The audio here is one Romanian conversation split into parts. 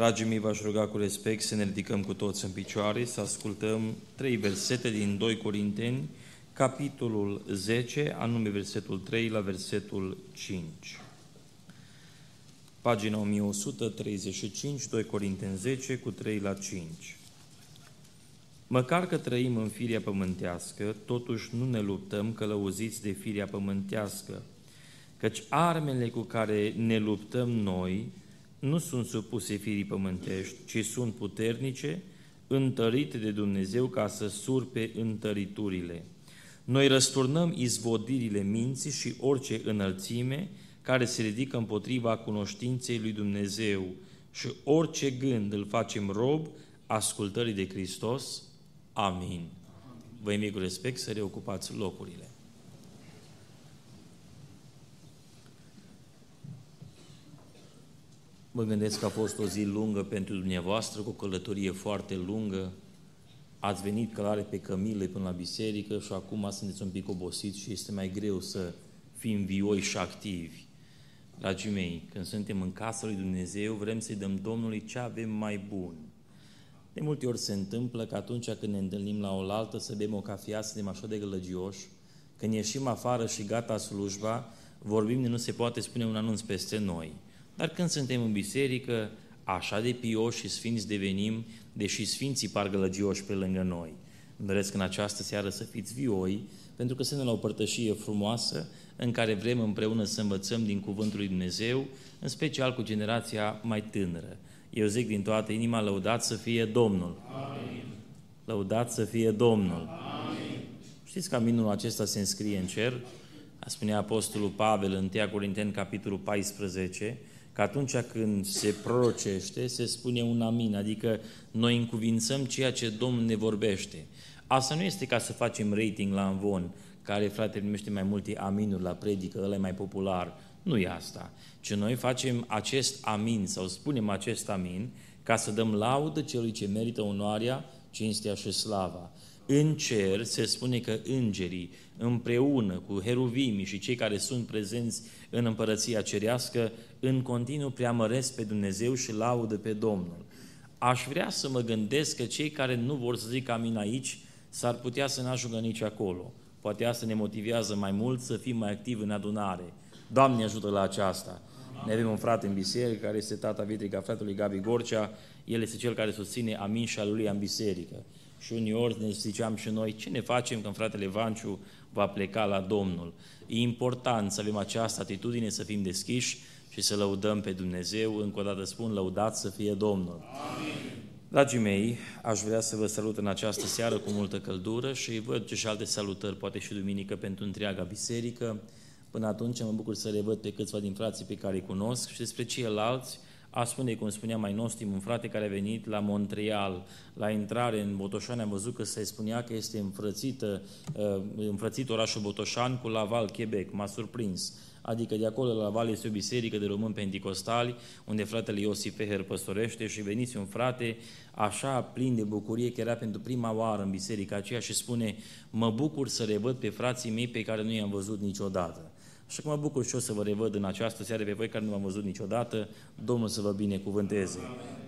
Dragii mei, v-aș ruga cu respect să ne ridicăm cu toți în picioare, să ascultăm trei versete din 2 Corinteni, capitolul 10, anume versetul 3 la versetul 5. Pagina 1135, 2 Corinteni 10, cu 3 la 5. Măcar că trăim în firia pământească, totuși nu ne luptăm călăuziți de firia pământească, căci armele cu care ne luptăm noi nu sunt supuse firii pământești, ci sunt puternice, întărite de Dumnezeu ca să surpe întăriturile. Noi răsturnăm izvodirile minții și orice înălțime care se ridică împotriva cunoștinței lui Dumnezeu și orice gând îl facem rob ascultării de Hristos. Amin. Vă invit cu respect să reocupați locurile. Mă gândesc că a fost o zi lungă pentru dumneavoastră, cu o călătorie foarte lungă. Ați venit călare pe cămile până la biserică și acum sunteți un pic obosiți și este mai greu să fim vioi și activi. Dragii mei, când suntem în casa lui Dumnezeu, vrem să-i dăm Domnului ce avem mai bun. De multe ori se întâmplă că atunci când ne întâlnim la oaltă să bem o cafea, suntem așa de gălăgioși, când ieșim afară și gata slujba, vorbim de nu se poate spune un anunț peste noi. Dar când suntem în biserică, așa de pioși și sfinți devenim, deși sfinții par gălăgioși pe lângă noi. Îmi doresc în această seară să fiți vioi, pentru că suntem la o părtășie frumoasă în care vrem împreună să învățăm din Cuvântul lui Dumnezeu, în special cu generația mai tânără. Eu zic din toată inima, lăudat să fie Domnul. Amin. Lăudat să fie Domnul. Amin. Știți că aminul acesta se înscrie în cer? A spune Apostolul Pavel în 1 Corinteni, capitolul 14, că atunci când se prorocește, se spune un amin, adică noi încuvințăm ceea ce Domnul ne vorbește. Asta nu este ca să facem rating la învon, care, frate, primește mai multe aminuri la predică, ăla e mai popular. Nu e asta. Ci noi facem acest amin sau spunem acest amin ca să dăm laudă celui ce merită onoarea, cinstea și slava. În cer se spune că îngerii, împreună cu heruvimii și cei care sunt prezenți în împărăția cerească, în continuu preamăresc pe Dumnezeu și laudă pe Domnul. Aș vrea să mă gândesc că cei care nu vor să zic amin aici, s-ar putea să ne ajungă nici acolo. Poate asta ne motivează mai mult să fim mai activi în adunare. Doamne ajută la aceasta! Ne avem un frate în biserică care este tata vitrica fratelui Gabi Gorcea. El este cel care susține amin și aleluia în biserică. Și uneori ne ziceam și noi, ce ne facem când fratele Vanciu va pleca la Domnul? E important să avem această atitudine, să fim deschiși și să lăudăm pe Dumnezeu. Încă o dată spun, lăudați să fie Domnul. Amin. Dragii mei, aș vrea să vă salut în această seară cu multă căldură și văd ce și alte salutări, poate și duminică pentru întreaga biserică. Până atunci mă bucur să revăd pe câțiva din frații pe care îi cunosc și despre ceilalți aș spune, cum spunea mai nostim, un frate care a venit la Montreal, la intrare în Botoșani, am văzut că se spunea că este înfrățită, uh, înfrățit orașul Botoșan cu Laval, Quebec. M-a surprins. Adică de acolo la Laval este o biserică de români penticostali, unde fratele Iosif Feher păstorește și veniți un frate așa plin de bucurie că era pentru prima oară în biserica aceea și spune mă bucur să revăd pe frații mei pe care nu i-am văzut niciodată. Așa că mă bucur și eu să vă revăd în această seară pe voi care nu v-am văzut niciodată. Domnul să vă binecuvânteze.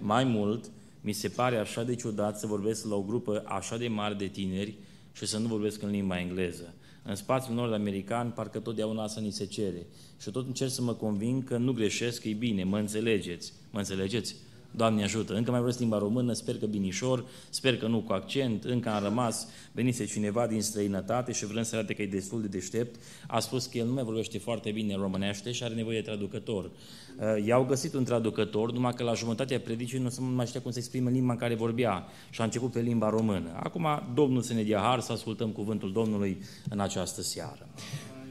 Mai mult, mi se pare așa de ciudat să vorbesc la o grupă așa de mare de tineri și să nu vorbesc în limba engleză. În spațiul nord-american, parcă totdeauna asta ni se cere. Și tot încerc să mă conving că nu greșesc, că e bine, mă înțelegeți. Mă înțelegeți? Doamne ajută! Încă mai vreau limba română, sper că binișor, sper că nu cu accent, încă am rămas, venise cineva din străinătate și vrând să arate că e destul de deștept, a spus că el nu mai vorbește foarte bine românește și are nevoie de traducător. Uh, i-au găsit un traducător, numai că la jumătatea predicii nu se mai știa cum să exprime limba în care vorbea și a început pe limba română. Acum, Domnul să ne dea har să ascultăm cuvântul Domnului în această seară.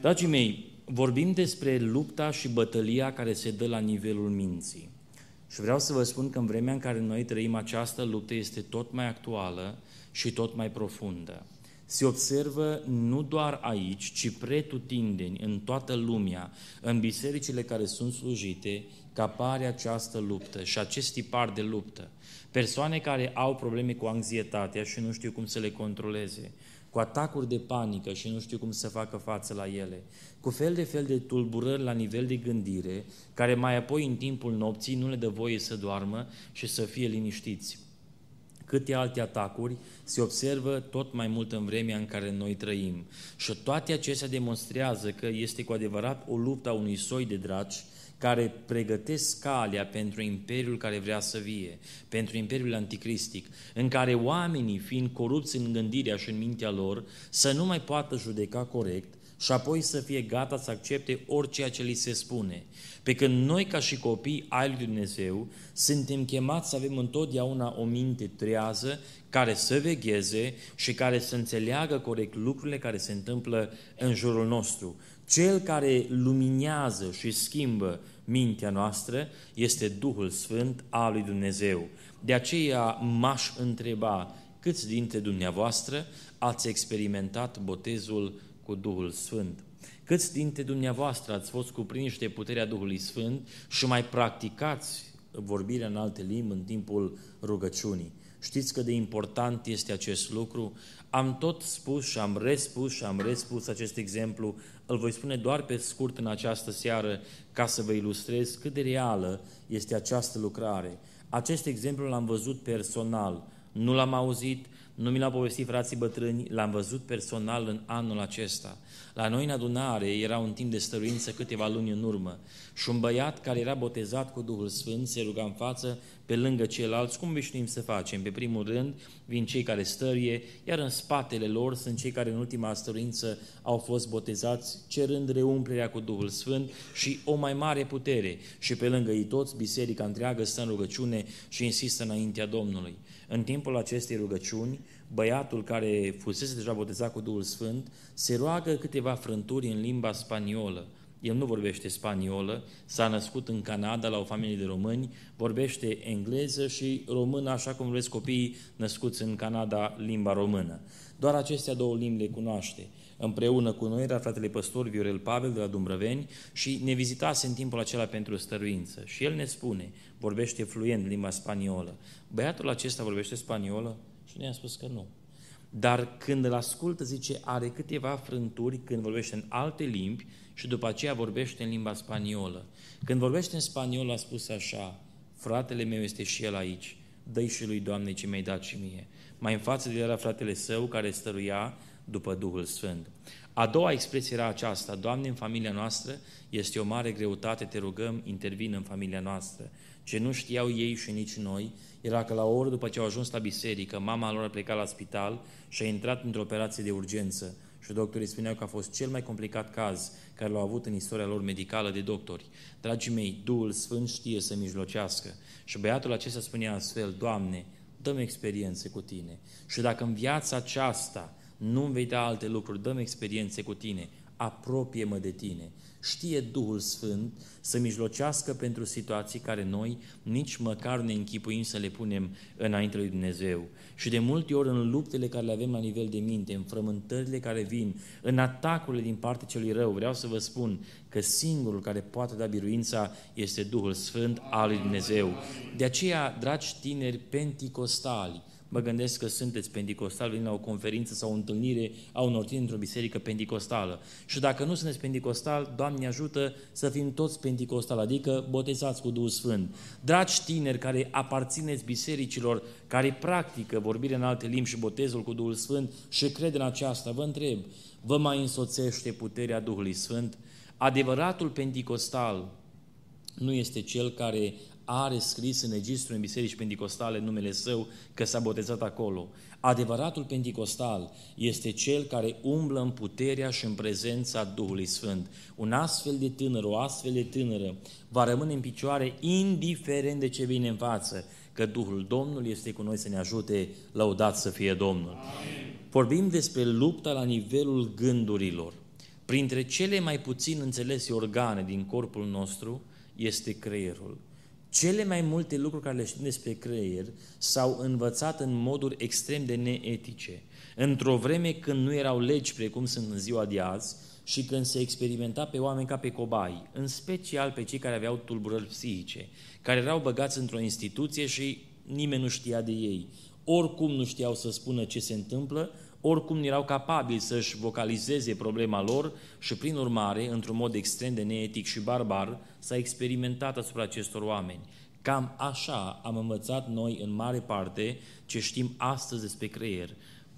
Dragii mei, vorbim despre lupta și bătălia care se dă la nivelul minții. Și vreau să vă spun că în vremea în care noi trăim această luptă este tot mai actuală și tot mai profundă. Se observă nu doar aici, ci pretutindeni, în toată lumea, în bisericile care sunt slujite, că apare această luptă și acest tipar de luptă. Persoane care au probleme cu anxietatea și nu știu cum să le controleze. Cu atacuri de panică și nu știu cum să facă față la ele, cu fel de fel de tulburări la nivel de gândire, care mai apoi în timpul nopții nu le dă voie să doarmă și să fie liniștiți. Câte alte atacuri se observă tot mai mult în vremea în care noi trăim. Și toate acestea demonstrează că este cu adevărat o luptă a unui soi de dragi care pregătesc calea pentru imperiul care vrea să vie, pentru imperiul anticristic, în care oamenii, fiind corupți în gândirea și în mintea lor, să nu mai poată judeca corect și apoi să fie gata să accepte orice ce li se spune. Pe când noi, ca și copii ai lui Dumnezeu, suntem chemați să avem întotdeauna o minte trează care să vegheze și care să înțeleagă corect lucrurile care se întâmplă în jurul nostru. Cel care luminează și schimbă mintea noastră este Duhul Sfânt al lui Dumnezeu. De aceea m-aș întreba câți dintre dumneavoastră ați experimentat botezul cu Duhul Sfânt. Câți dintre dumneavoastră ați fost cuprinși de puterea Duhului Sfânt și mai practicați vorbirea în alte limbi în timpul rugăciunii? Știți cât de important este acest lucru? Am tot spus și am respus și am respus acest exemplu, îl voi spune doar pe scurt în această seară ca să vă ilustrez cât de reală este această lucrare. Acest exemplu l-am văzut personal, nu l-am auzit, nu mi l-au povestit frații bătrâni, l-am văzut personal în anul acesta. La noi în adunare era un timp de stăruință câteva luni în urmă și un băiat care era botezat cu Duhul Sfânt se ruga în față pe lângă ceilalți, cum obișnuim să facem. Pe primul rând vin cei care stărie, iar în spatele lor sunt cei care în ultima stăruință au fost botezați, cerând reumplerea cu Duhul Sfânt și o mai mare putere. Și pe lângă ei toți, biserica întreagă stă în rugăciune și insistă înaintea Domnului. În timpul acestei rugăciuni, băiatul care fusese deja botezat cu Duhul Sfânt se roagă câteva frânturi în limba spaniolă. El nu vorbește spaniolă, s-a născut în Canada la o familie de români, vorbește engleză și română, așa cum vreți copiii născuți în Canada, limba română. Doar acestea două limbi le cunoaște. Împreună cu noi era fratele păstor Viorel Pavel de la Dumbrăveni și ne vizitase în timpul acela pentru stăruință. Și el ne spune, vorbește fluent limba spaniolă. Băiatul acesta vorbește spaniolă? Și ne-a spus că nu. Dar când îl ascultă, zice, are câteva frânturi când vorbește în alte limbi și după aceea vorbește în limba spaniolă. Când vorbește în spaniolă a spus așa, fratele meu este și el aici, dă și lui Doamne ce mi-ai dat și mie. Mai în față de era fratele său care stăruia după Duhul Sfânt. A doua expresie era aceasta, Doamne, în familia noastră este o mare greutate, te rugăm, intervin în familia noastră. Ce nu știau ei și nici noi, era că la o oră după ce au ajuns la biserică, mama lor a plecat la spital și a intrat într-o operație de urgență. Și doctorii spuneau că a fost cel mai complicat caz care l-au avut în istoria lor medicală de doctori. Dragii mei, Duhul Sfânt știe să mijlocească. Și băiatul acesta spunea astfel, Doamne, dăm experiențe cu Tine. Și dacă în viața aceasta nu-mi vei da alte lucruri, dăm experiențe cu Tine, apropie-mă de Tine știe Duhul Sfânt să mijlocească pentru situații care noi nici măcar ne închipuim să le punem înainte lui Dumnezeu. Și de multe ori în luptele care le avem la nivel de minte, în frământările care vin, în atacurile din partea celui rău, vreau să vă spun că singurul care poate da biruința este Duhul Sfânt al lui Dumnezeu. De aceea, dragi tineri penticostali, Mă gândesc că sunteți pentecostal, venind la o conferință sau o întâlnire a unor tineri într-o biserică pentecostală. Și dacă nu sunteți pentecostal, Doamne ajută să fim toți pentecostal, adică botezați cu Duhul Sfânt. Dragi tineri care aparțineți bisericilor, care practică vorbirea în alte limbi și botezul cu Duhul Sfânt și cred în aceasta, vă întreb, vă mai însoțește puterea Duhului Sfânt? Adevăratul pentecostal nu este cel care are scris în registru în biserici pentecostale numele său că s-a botezat acolo. Adevăratul pentecostal este cel care umblă în puterea și în prezența Duhului Sfânt. Un astfel de tânăr, o astfel de tânără va rămâne în picioare indiferent de ce vine în față, că Duhul Domnului este cu noi să ne ajute, lăudat să fie Domnul. Amin. Vorbim despre lupta la nivelul gândurilor. Printre cele mai puțin înțelese organe din corpul nostru este creierul. Cele mai multe lucruri care le știm despre creier s-au învățat în moduri extrem de neetice. Într-o vreme când nu erau legi precum sunt în ziua de azi și când se experimenta pe oameni ca pe cobai, în special pe cei care aveau tulburări psihice, care erau băgați într-o instituție și nimeni nu știa de ei. Oricum nu știau să spună ce se întâmplă, oricum erau capabili să-și vocalizeze problema lor și, prin urmare, într-un mod extrem de neetic și barbar, s-a experimentat asupra acestor oameni. Cam așa am învățat noi în mare parte ce știm astăzi despre creier.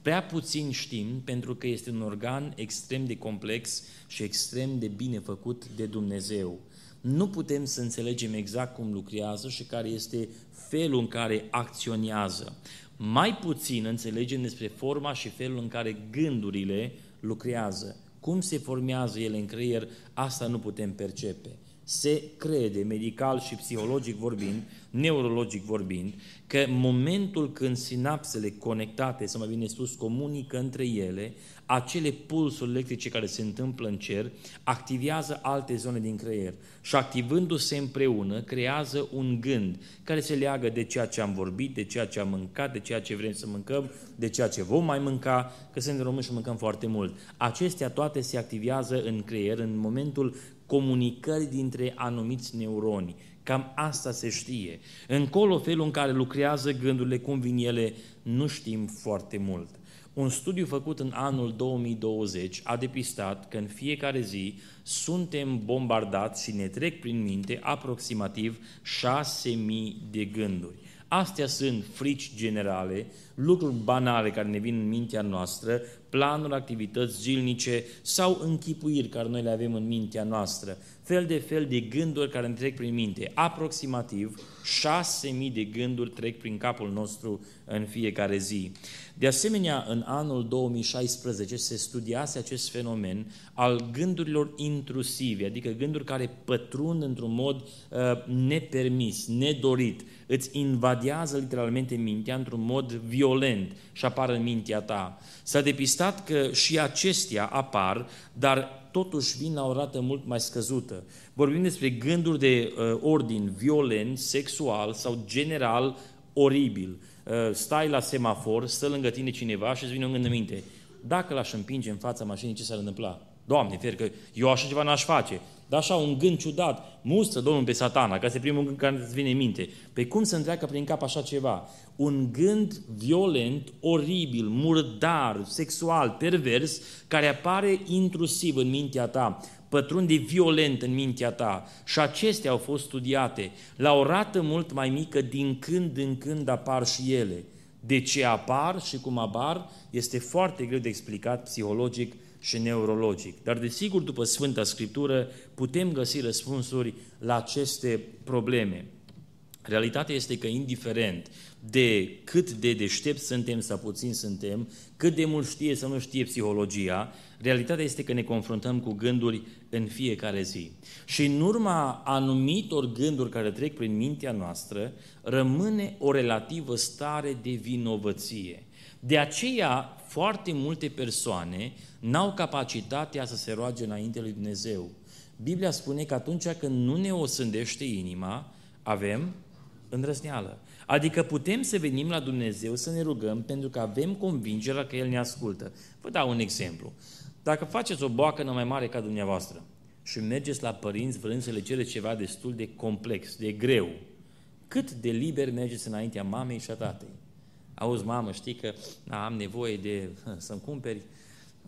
Prea puțin știm pentru că este un organ extrem de complex și extrem de bine făcut de Dumnezeu. Nu putem să înțelegem exact cum lucrează și care este felul în care acționează. Mai puțin înțelegem despre forma și felul în care gândurile lucrează. Cum se formează ele în creier, asta nu putem percepe se crede, medical și psihologic vorbind, neurologic vorbind, că momentul când sinapsele conectate, să mai bine spus, comunică între ele, acele pulsuri electrice care se întâmplă în cer activează alte zone din creier și activându-se împreună creează un gând care se leagă de ceea ce am vorbit, de ceea ce am mâncat, de ceea ce vrem să mâncăm, de ceea ce vom mai mânca, că suntem români și mâncăm foarte mult. Acestea toate se activează în creier în momentul comunicări dintre anumiți neuroni. Cam asta se știe. Încolo, felul în care lucrează gândurile, cum vin ele, nu știm foarte mult. Un studiu făcut în anul 2020 a depistat că în fiecare zi suntem bombardați și ne trec prin minte aproximativ 6.000 de gânduri. Astea sunt frici generale, lucruri banale care ne vin în mintea noastră, planuri, activități zilnice sau închipuiri care noi le avem în mintea noastră, fel de fel de gânduri care ne trec prin minte. Aproximativ 6.000 de gânduri trec prin capul nostru în fiecare zi. De asemenea, în anul 2016 se studiase acest fenomen al gândurilor intrusive, adică gânduri care pătrund într-un mod uh, nepermis, nedorit, îți invadează literalmente mintea într-un mod violent și apar în mintea ta. S-a depistat că și acestea apar, dar totuși vin la o rată mult mai scăzută. Vorbim despre gânduri de uh, ordin violent, sexual sau general oribil. Uh, stai la semafor, stă lângă tine cineva și îți vine un gând în minte. Dacă l-aș împinge în fața mașinii, ce s-ar întâmpla? Doamne, fer că eu așa ceva n-aș face. Dar așa, un gând ciudat, mustră Domnul pe satana, ca să primul gând care îți vine în minte. Pe păi cum să întreacă prin cap așa ceva? Un gând violent, oribil, murdar, sexual, pervers, care apare intrusiv în mintea ta, pătrunde violent în mintea ta. Și acestea au fost studiate la o rată mult mai mică, din când în când apar și ele. De ce apar și cum apar este foarte greu de explicat psihologic și neurologic. Dar desigur, după Sfânta Scriptură, putem găsi răspunsuri la aceste probleme. Realitatea este că indiferent de cât de deștept suntem sau puțin suntem, cât de mult știe sau nu știe psihologia, realitatea este că ne confruntăm cu gânduri în fiecare zi. Și în urma anumitor gânduri care trec prin mintea noastră, rămâne o relativă stare de vinovăție. De aceea, foarte multe persoane n-au capacitatea să se roage înainte lui Dumnezeu. Biblia spune că atunci când nu ne osândește inima, avem îndrăzneală. Adică putem să venim la Dumnezeu să ne rugăm pentru că avem convingerea că El ne ascultă. Vă dau un exemplu. Dacă faceți o boacănă mai mare ca dumneavoastră și mergeți la părinți vrând să le cereți ceva destul de complex, de greu, cât de liber mergeți înaintea mamei și a tatei? Auzi, mamă, știi că na, am nevoie de să-mi cumperi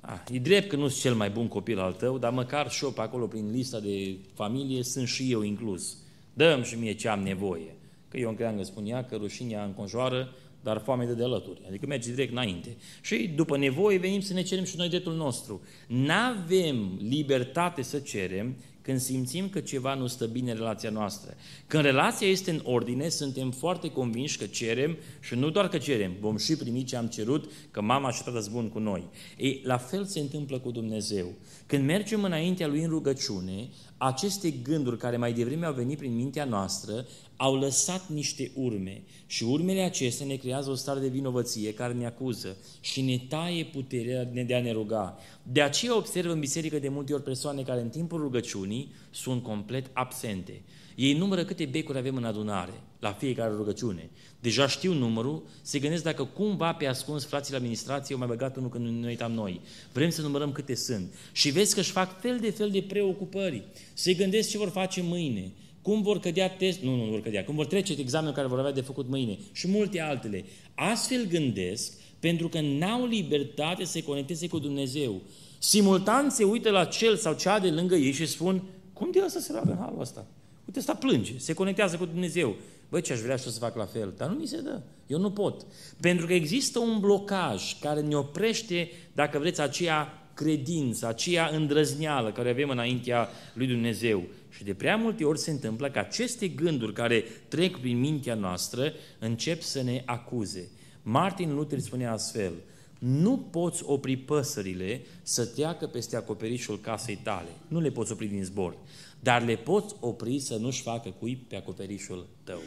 Ah, e drept că nu sunt cel mai bun copil al tău, dar măcar și eu pe acolo, prin lista de familie, sunt și eu inclus. Dăm și mie ce am nevoie. Că eu în creangă spunea că rușinea înconjoară, dar foame de, de alături. Adică merge direct înainte. Și după nevoie venim să ne cerem și noi dreptul nostru. N-avem libertate să cerem când simțim că ceva nu stă bine în relația noastră. Când relația este în ordine, suntem foarte convinși că cerem și nu doar că cerem, vom și primi ce am cerut, că mama și tata bun cu noi. Ei, la fel se întâmplă cu Dumnezeu. Când mergem înaintea Lui în rugăciune, aceste gânduri care mai devreme au venit prin mintea noastră au lăsat niște urme și urmele acestea ne creează o stare de vinovăție care ne acuză și ne taie puterea de a ne ruga. De aceea observă în biserică de multe ori persoane care în timpul rugăciunii sunt complet absente. Ei numără câte becuri avem în adunare, la fiecare rugăciune. Deja știu numărul, se gândesc dacă cumva pe ascuns frații la administrație au mai băgat unul când nu uitam noi. Vrem să numărăm câte sunt. Și vezi că își fac fel de fel de preocupări. Se gândesc ce vor face mâine, cum vor cădea test, nu, nu vor cădea, cum vor trece examenul care vor avea de făcut mâine și multe altele. Astfel gândesc pentru că n-au libertate să se conecteze cu Dumnezeu. Simultan se uită la cel sau cea de lângă ei și spun, cum de să se roagă în halul ăsta? Uite, ăsta plânge, se conectează cu Dumnezeu. Băi, ce aș vrea și să fac la fel, dar nu mi se dă. Eu nu pot. Pentru că există un blocaj care ne oprește, dacă vreți, aceea credință, aceea îndrăzneală care avem înaintea lui Dumnezeu. Și de prea multe ori se întâmplă că aceste gânduri care trec prin mintea noastră încep să ne acuze. Martin Luther spune astfel, nu poți opri păsările să treacă peste acoperișul casei tale. Nu le poți opri din zbor, dar le poți opri să nu-și facă cuib pe acoperișul tău.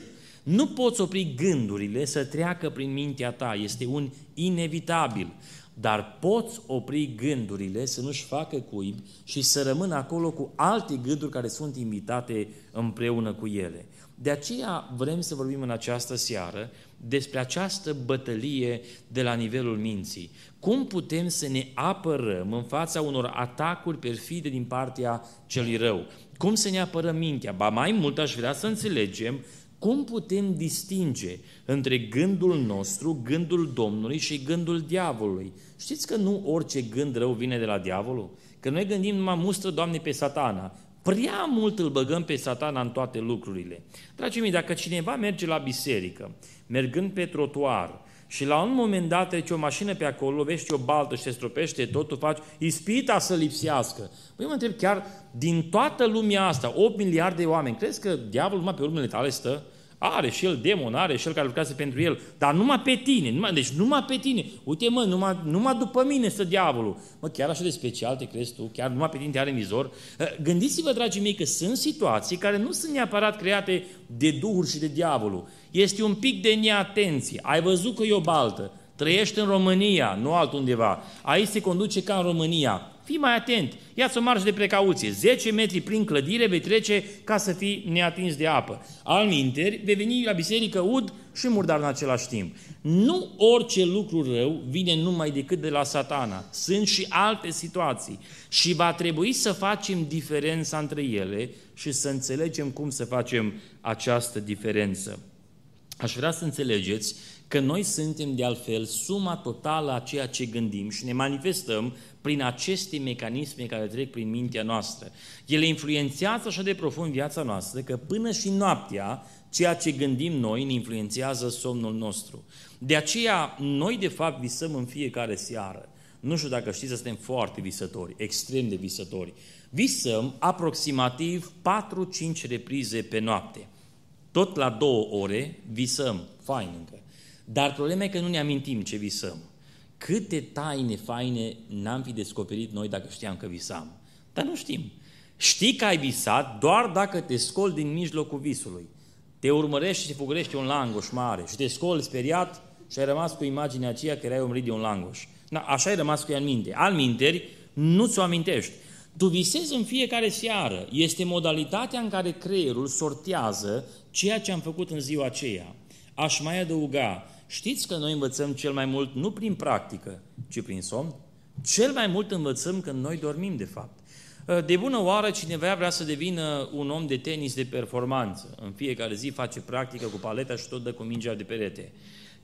Nu poți opri gândurile să treacă prin mintea ta, este un inevitabil dar poți opri gândurile să nu-și facă cuib și să rămână acolo cu alte gânduri care sunt invitate împreună cu ele. De aceea vrem să vorbim în această seară despre această bătălie de la nivelul minții. Cum putem să ne apărăm în fața unor atacuri perfide din partea celui rău? Cum să ne apărăm mintea? Ba mai mult aș vrea să înțelegem cum putem distinge între gândul nostru, gândul Domnului și gândul diavolului? Știți că nu orice gând rău vine de la diavolul? Că noi gândim numai mustră, Doamne, pe satana. Prea mult îl băgăm pe satana în toate lucrurile. Dragii mei, dacă cineva merge la biserică, mergând pe trotuar, și la un moment dat trece o mașină pe acolo, lovește o baltă și se stropește totul, faci ispita să lipsească. Păi mă întreb chiar, din toată lumea asta, 8 miliarde de oameni, crezi că diavolul numai pe urmele tale stă? Are și el demon, are și el care lucrează pentru el, dar numai pe tine, numai, deci numai pe tine. Uite mă, numai, numai după mine stă diavolul. Mă, chiar așa de special te crezi tu, chiar numai pe tine te are mizor. Eh, gândiți-vă, dragii mei, că sunt situații care nu sunt neapărat create de duhuri și de diavolul. Este un pic de neatenție. Ai văzut că e o baltă, trăiești în România, nu altundeva. Aici se conduce ca în România. Fii mai atent, ia-ți o marjă de precauție. 10 metri prin clădire vei trece ca să fii neatins de apă. Al minteri, vei veni la biserică ud și murdar în același timp. Nu orice lucru rău vine numai decât de la satana. Sunt și alte situații. Și va trebui să facem diferența între ele și să înțelegem cum să facem această diferență. Aș vrea să înțelegeți că noi suntem de altfel suma totală a ceea ce gândim și ne manifestăm prin aceste mecanisme care trec prin mintea noastră. Ele influențează așa de profund viața noastră că până și noaptea ceea ce gândim noi ne influențează somnul nostru. De aceea noi de fapt visăm în fiecare seară. Nu știu dacă știți, suntem foarte visători, extrem de visători. Visăm aproximativ 4-5 reprize pe noapte. Tot la două ore visăm, fain încă. Dar problema e că nu ne amintim ce visăm. Câte taine faine n-am fi descoperit noi dacă știam că visam. Dar nu știm. Știi că ai visat doar dacă te scoli din mijlocul visului. Te urmărești și te fugărește un langoș mare și te scoli speriat și ai rămas cu imaginea aceea că erai umrit de un langoș. Da, așa ai rămas cu ea în minte. Al minteri, nu ți-o amintești. Tu visezi în fiecare seară. Este modalitatea în care creierul sortează ceea ce am făcut în ziua aceea. Aș mai adăuga, știți că noi învățăm cel mai mult nu prin practică, ci prin somn? Cel mai mult învățăm când noi dormim, de fapt. De bună oară, cineva vrea să devină un om de tenis de performanță. În fiecare zi face practică cu paleta și tot dă cu mingea de perete.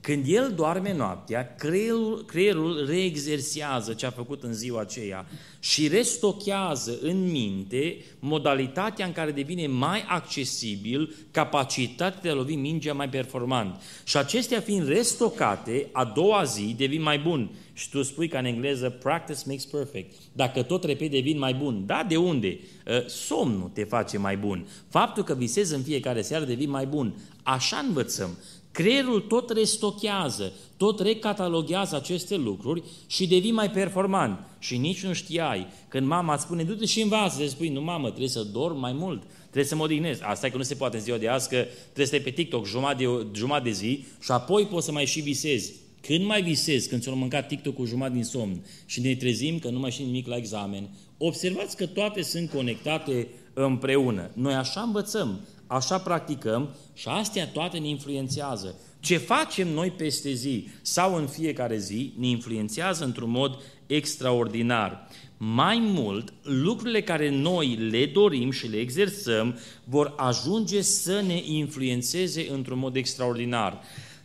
Când el doarme noaptea, creierul, creierul reexersează ce a făcut în ziua aceea și restochează în minte modalitatea în care devine mai accesibil capacitatea de a lovi mingea mai performant. Și acestea fiind restocate, a doua zi devin mai bun. Și tu spui ca în engleză, practice makes perfect. Dacă tot repede devin mai bun. Da, de unde? Ă, somnul te face mai bun. Faptul că visezi în fiecare seară devin mai bun. Așa învățăm. Creierul tot restochează, tot recataloghează aceste lucruri și devii mai performant. Și nici nu știai. Când mama îți spune, du-te și învață, îți spui, nu mamă, trebuie să dorm mai mult, trebuie să mă odihnesc. Asta e că nu se poate în ziua de azi, că trebuie să stai pe TikTok jumătate de, jumătate de zi și apoi poți să mai și visezi. Când mai visezi, când ți-o mâncat TikTok cu jumătate din somn și ne trezim că nu mai știm nimic la examen, observați că toate sunt conectate împreună. Noi așa învățăm, așa practicăm și astea toate ne influențează. Ce facem noi peste zi sau în fiecare zi ne influențează într-un mod extraordinar. Mai mult, lucrurile care noi le dorim și le exersăm vor ajunge să ne influențeze într-un mod extraordinar.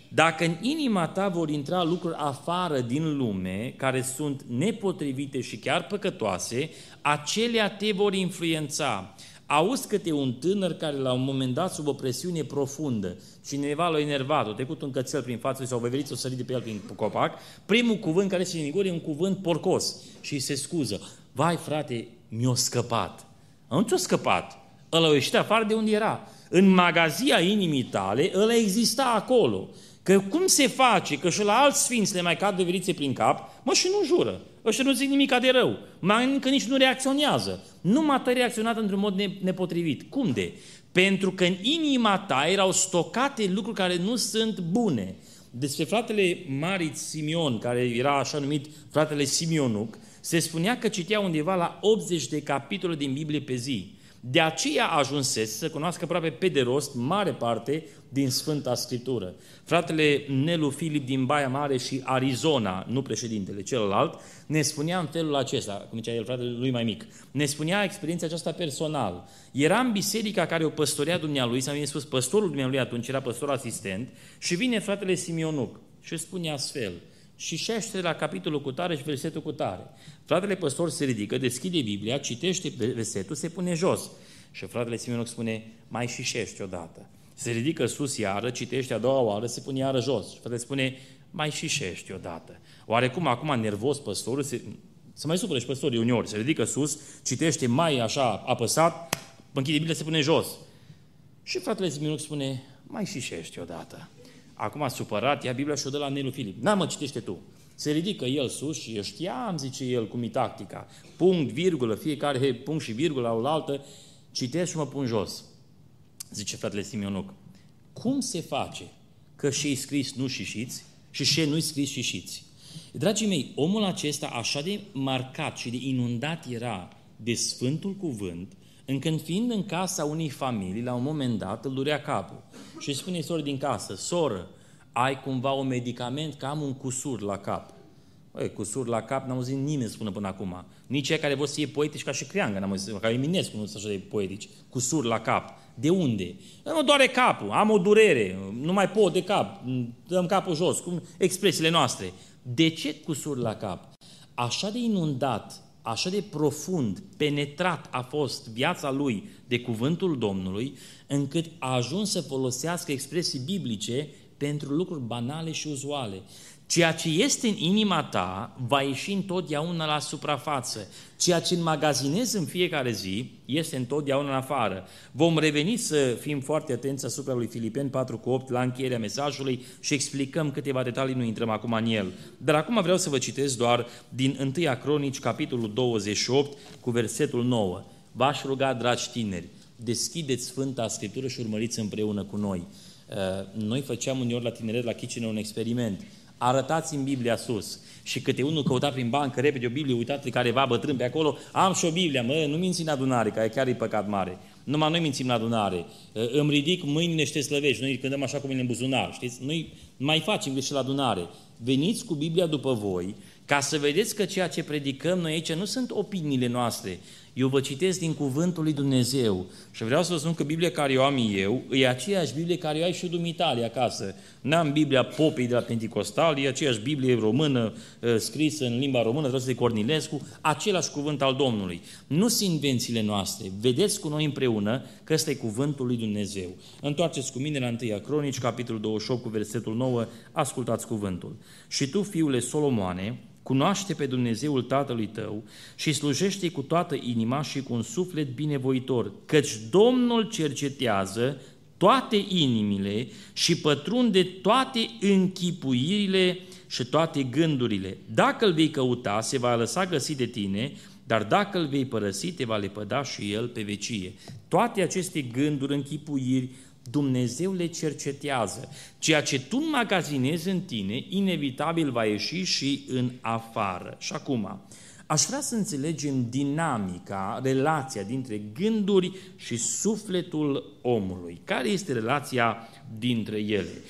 Dacă în inima ta vor intra lucruri afară din lume, care sunt nepotrivite și chiar păcătoase, acelea te vor influența. Auzi câte un tânăr care la un moment dat sub o presiune profundă, cineva l-a enervat, a trecut un cățel prin față sau veveriți o sărit de pe el prin copac, primul cuvânt care se din gură e un cuvânt porcos și se scuză. Vai frate, mi-a scăpat. Nu ți-a scăpat. Ăla a ieșit afară de unde era. În magazia inimii tale, ăla exista acolo. Că cum se face că și la alți sfinți le mai cad veverițe prin cap, mă și nu jură. Ăștia nu zic nimic de rău. Mai încă nici nu reacționează. Nu m-a reacționat într-un mod nepotrivit. Cum de? Pentru că în inima ta erau stocate lucruri care nu sunt bune. Despre fratele Marit Simion, care era așa numit fratele Simionuc, se spunea că citea undeva la 80 de capitole din Biblie pe zi. De aceea ajunsese să cunoască aproape pe de rost mare parte din Sfânta Scriptură. Fratele Nelu Filip din Baia Mare și Arizona, nu președintele, celălalt, ne spunea în felul acesta, cum zicea el, fratele lui mai mic, ne spunea experiența aceasta personal. Era în biserica care o păstorea dumnealui, s-a spus păstorul dumnealui atunci, era păstor asistent, și vine fratele Simionuc și spune astfel, și șește la capitolul cu tare și versetul cu tare. Fratele păstor se ridică, deschide Biblia, citește versetul, se pune jos. Și fratele Simionuc spune, mai și șește odată. Se ridică sus iară, citește a doua oară, se pune iară jos. Și fratele spune, mai și șește odată. Oarecum acum nervos păstorul, se, se mai supără și păstorii uneori, se ridică sus, citește mai așa apăsat, închide Biblia, se pune jos. Și fratele Simionuc spune, mai și șește odată. Acum supărat, ia Biblia și o dă la Nelu Filip. Na mă, citește tu. Se ridică el sus și eu știam, zice el, cum e tactica. Punct, virgulă, fiecare punct și virgulă la altă, citesc și mă pun jos. Zice fratele Simionuc. Cum se face că și scris nu și șiți și și nu-i scris și șiți? Dragii mei, omul acesta așa de marcat și de inundat era de Sfântul Cuvânt, încât fiind în casa unei familii, la un moment dat îl durea capul și îi spune soră din casă, soră, ai cumva un medicament că am un cusur la cap. Băi, cusur la cap n-am auzit nimeni spune până acum. Nici cei care vor să fie poetici ca și Creangă, n-am auzit, ca Eminescu nu sunt așa de poetici. Cusur la cap. De unde? Mă doare capul, am o durere, nu mai pot de cap, dăm capul jos, cum expresiile noastre. De ce cusur la cap? Așa de inundat așa de profund, penetrat a fost viața lui de cuvântul Domnului, încât a ajuns să folosească expresii biblice pentru lucruri banale și uzuale. Ceea ce este în inima ta va ieși întotdeauna la suprafață. Ceea ce înmagazinezi în fiecare zi este întotdeauna în afară. Vom reveni să fim foarte atenți asupra lui Filipeni 4 cu 8 la încheierea mesajului și explicăm câteva detalii, nu intrăm acum în el. Dar acum vreau să vă citesc doar din 1 Cronici, capitolul 28, cu versetul 9. V-aș ruga, dragi tineri, deschideți Sfânta Scriptură și urmăriți împreună cu noi. Uh, noi făceam uneori la tineret la Chicine un experiment arătați în Biblia sus. Și câte unul căuta prin bancă repede o Biblie, uitați careva bătrân pe acolo, am și o Biblie, mă, nu minți în adunare, că chiar e păcat mare. Numai noi mințim la adunare. Îmi ridic mâinile și te slăvești. Noi cântăm așa cu mine în buzunar, știți? Noi mai facem greșeli la adunare. Veniți cu Biblia după voi, ca să vedeți că ceea ce predicăm noi aici nu sunt opiniile noastre, eu vă citesc din Cuvântul lui Dumnezeu și vreau să vă spun că Biblia care o am eu e aceeași Biblie care o ai și dumitale acasă. N-am Biblia popii de la Pentecostal, e aceeași Biblie română ă, scrisă în limba română, vreau să de Cornilescu, același cuvânt al Domnului. Nu sunt invențiile noastre. Vedeți cu noi împreună că ăsta e cuvântul lui Dumnezeu. Întoarceți cu mine la 1 Cronici, capitolul 28, cu versetul 9, ascultați cuvântul. Și tu, fiule Solomoane, Cunoaște pe Dumnezeul Tatălui tău și slujește cu toată inima și cu un suflet binevoitor, căci Domnul cercetează toate inimile și pătrunde toate închipuirile și toate gândurile. Dacă îl vei căuta, se va lăsa găsi de tine, dar dacă îl vei părăsi, te va lepăda și el pe vecie. Toate aceste gânduri, închipuiri, Dumnezeu le cercetează. Ceea ce tu înmagazinezi în tine, inevitabil va ieși și în afară. Și acum, aș vrea să înțelegem dinamica, relația dintre gânduri și sufletul omului. Care este relația dintre ele?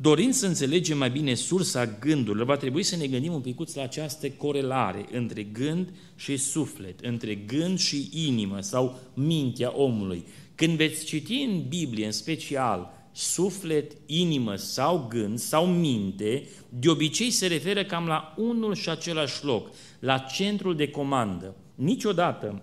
Dorind să înțelegem mai bine sursa gândurilor, va trebui să ne gândim un picuț la această corelare între gând și suflet, între gând și inimă sau mintea omului. Când veți citi în Biblie, în special, suflet, inimă sau gând sau minte, de obicei se referă cam la unul și același loc, la centrul de comandă. Niciodată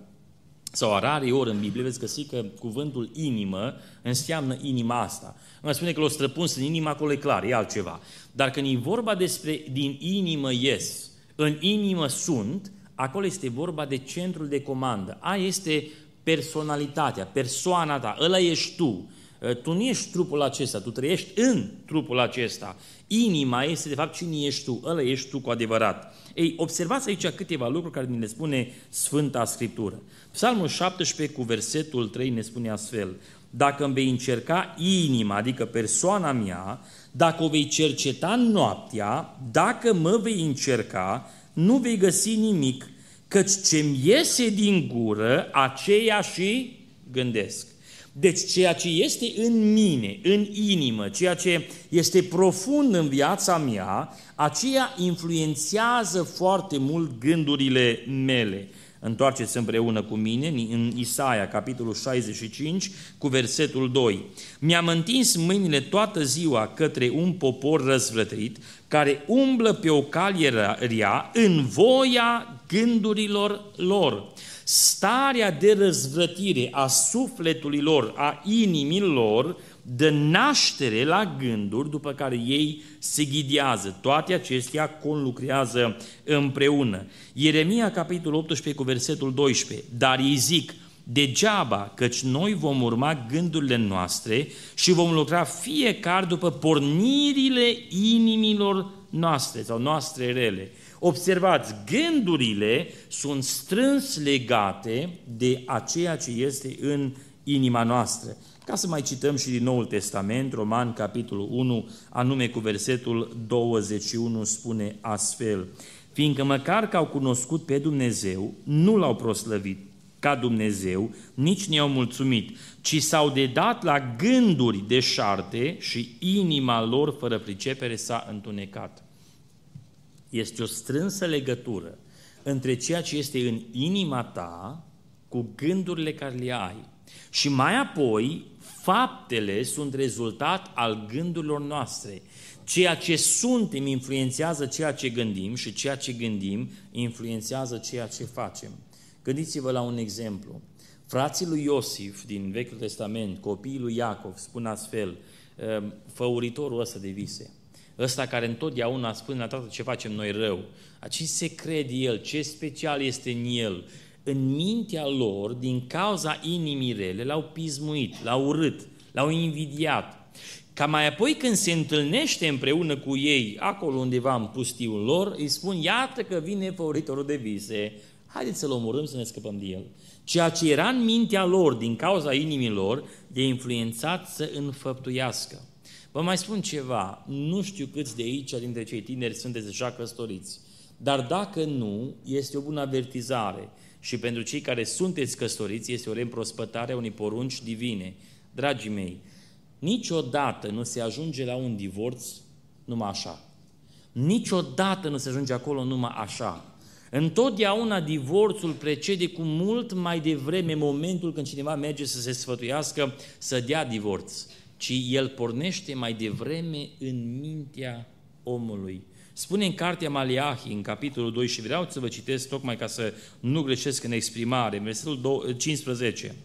sau rare ori în Biblie veți găsi că cuvântul inimă înseamnă inima asta. Nu spune că l-o străpuns în inimă, acolo e clar, e altceva. Dar când e vorba despre din inimă ies, în inimă sunt, acolo este vorba de centrul de comandă. A este personalitatea, persoana ta, ăla ești tu. Ă, tu nu ești trupul acesta, tu trăiești în trupul acesta. Inima este de fapt cine ești tu, ăla ești tu cu adevărat. Ei, observați aici câteva lucruri care ne le spune Sfânta Scriptură. Psalmul 17 cu versetul 3 ne spune astfel, dacă îmi vei încerca inima, adică persoana mea, dacă o vei cerceta noaptea, dacă mă vei încerca, nu vei găsi nimic, căci ce-mi iese din gură, aceea și gândesc. Deci ceea ce este în mine, în inimă, ceea ce este profund în viața mea, aceea influențează foarte mult gândurile mele. Întoarceți împreună cu mine în Isaia, capitolul 65, cu versetul 2. Mi-am întins mâinile toată ziua către un popor răzvrătit, care umblă pe o calie rea în voia gândurilor lor. Starea de răzvrătire a sufletului lor, a inimilor, dă naștere la gânduri după care ei se ghidează. Toate acestea conlucrează împreună. Ieremia, capitolul 18, cu versetul 12. Dar ei zic, degeaba, căci noi vom urma gândurile noastre și vom lucra fiecare după pornirile inimilor noastre sau noastre rele. Observați, gândurile sunt strâns legate de aceea ce este în inima noastră. Ca să mai cităm și din Noul Testament, Roman, capitolul 1, anume cu versetul 21, spune astfel, fiindcă măcar că au cunoscut pe Dumnezeu, nu l-au proslăvit ca Dumnezeu, nici ne-au mulțumit, ci s-au dedat la gânduri de șarte și inima lor fără pricepere s-a întunecat. Este o strânsă legătură între ceea ce este în inima ta cu gândurile care le ai. Și mai apoi, faptele sunt rezultat al gândurilor noastre. Ceea ce suntem influențează ceea ce gândim și ceea ce gândim influențează ceea ce facem. Gândiți-vă la un exemplu. Frații lui Iosif din Vechiul Testament, copiii lui Iacov, spun astfel, ehm, făuritorul ăsta de vise, ăsta care întotdeauna spune la toată ce facem noi rău, ce se crede el, ce special este în el, în mintea lor, din cauza inimii rele, l-au pismuit, l-au urât, l-au invidiat. Ca mai apoi când se întâlnește împreună cu ei, acolo undeva în pustiul lor, îi spun, iată că vine făuritorul de vise, haideți să-l omorâm să ne scăpăm de el. Ceea ce era în mintea lor, din cauza inimilor, de influențat să înfăptuiască. Vă mai spun ceva, nu știu câți de aici, dintre cei tineri, sunteți deja căsătoriți, dar dacă nu, este o bună avertizare și pentru cei care sunteți căsătoriți este o reîmprospătare a unei porunci divine. Dragii mei, niciodată nu se ajunge la un divorț numai așa. Niciodată nu se ajunge acolo numai așa. Întotdeauna divorțul precede cu mult mai devreme momentul când cineva merge să se sfătuiască să dea divorț, ci el pornește mai devreme în mintea omului. Spune în cartea Maleahi, în capitolul 2, și vreau să vă citesc tocmai ca să nu greșesc în exprimare, versetul 15.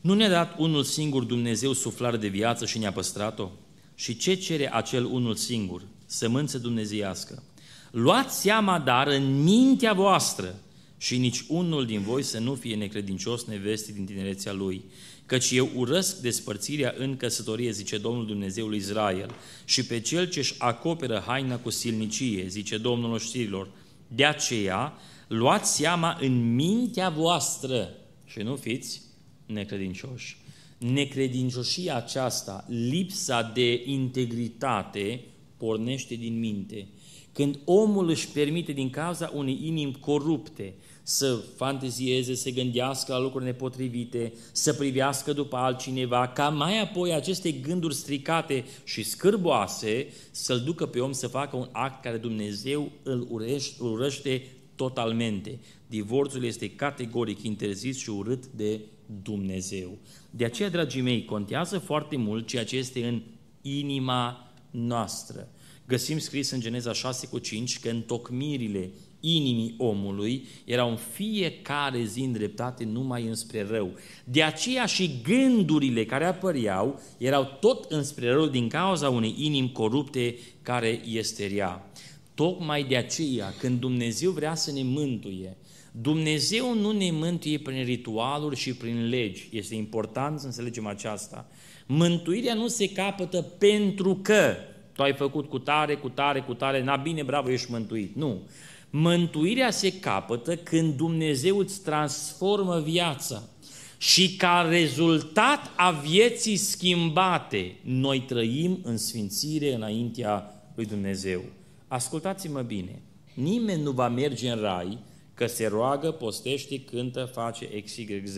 Nu ne-a dat unul singur Dumnezeu suflare de viață și ne-a păstrat-o? Și ce cere acel unul singur? Sămânță dumnezeiască. Luați seama, dar, în mintea voastră și nici unul din voi să nu fie necredincios nevestii din tinerețea lui, Căci eu urăsc despărțirea în căsătorie, zice Domnul Dumnezeul Israel, și pe cel ce își acoperă haina cu silnicie, zice Domnul oștirilor. De aceea, luați seama în mintea voastră și nu fiți necredincioși. Necredincioșia aceasta, lipsa de integritate, pornește din minte. Când omul își permite din cauza unei inimi corupte să fantezieze, să gândească la lucruri nepotrivite, să privească după altcineva, ca mai apoi aceste gânduri stricate și scârboase să-l ducă pe om să facă un act care Dumnezeu îl urăște, urăște totalmente. Divorțul este categoric interzis și urât de Dumnezeu. De aceea, dragii mei, contează foarte mult ceea ce este în inima noastră. Găsim scris în Geneza 6 cu 5 că întocmirile inimii omului erau în fiecare zi îndreptate numai înspre rău. De aceea și gândurile care apăreau erau tot înspre rău din cauza unei inimi corupte care este rea. Tocmai de aceea, când Dumnezeu vrea să ne mântuie, Dumnezeu nu ne mântuie prin ritualuri și prin legi. Este important să înțelegem aceasta. Mântuirea nu se capătă pentru că tu ai făcut cu tare, cu tare, cu tare, na bine, bravo, ești mântuit. Nu. Mântuirea se capătă când Dumnezeu îți transformă viața și ca rezultat a vieții schimbate, noi trăim în sfințire înaintea lui Dumnezeu. Ascultați-mă bine, nimeni nu va merge în rai că se roagă, postește, cântă, face XYZ.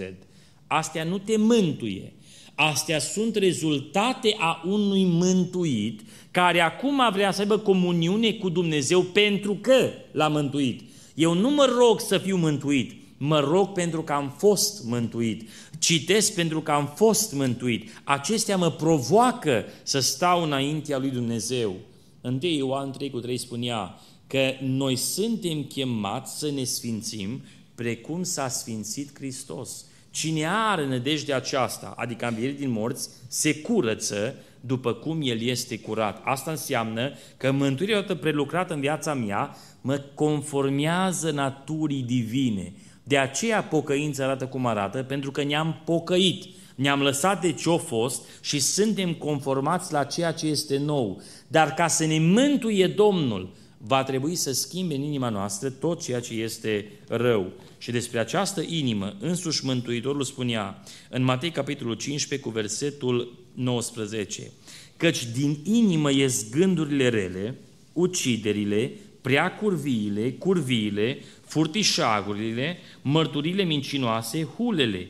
Astea nu te mântuie. Astea sunt rezultate a unui mântuit care acum vrea să aibă comuniune cu Dumnezeu pentru că l-a mântuit. Eu nu mă rog să fiu mântuit, mă rog pentru că am fost mântuit. Citesc pentru că am fost mântuit. Acestea mă provoacă să stau înaintea lui Dumnezeu. 1 Ioan 3 cu 3 spunea că noi suntem chemați să ne sfințim precum s-a sfințit Hristos. Cine are nădejdea aceasta, adică învierit din morți, se curăță după cum el este curat. Asta înseamnă că mântuirea odată prelucrată în viața mea mă conformează naturii divine. De aceea pocăința arată cum arată, pentru că ne-am pocăit, ne-am lăsat de ce-o fost și suntem conformați la ceea ce este nou. Dar ca să ne mântuie Domnul, va trebui să schimbe în inima noastră tot ceea ce este rău. Și despre această inimă, însuși Mântuitorul spunea în Matei capitolul 15 cu versetul 19, căci din inimă ies gândurile rele, uciderile, prea curviile, curviile, furtișagurile, mărturile mincinoase, hulele.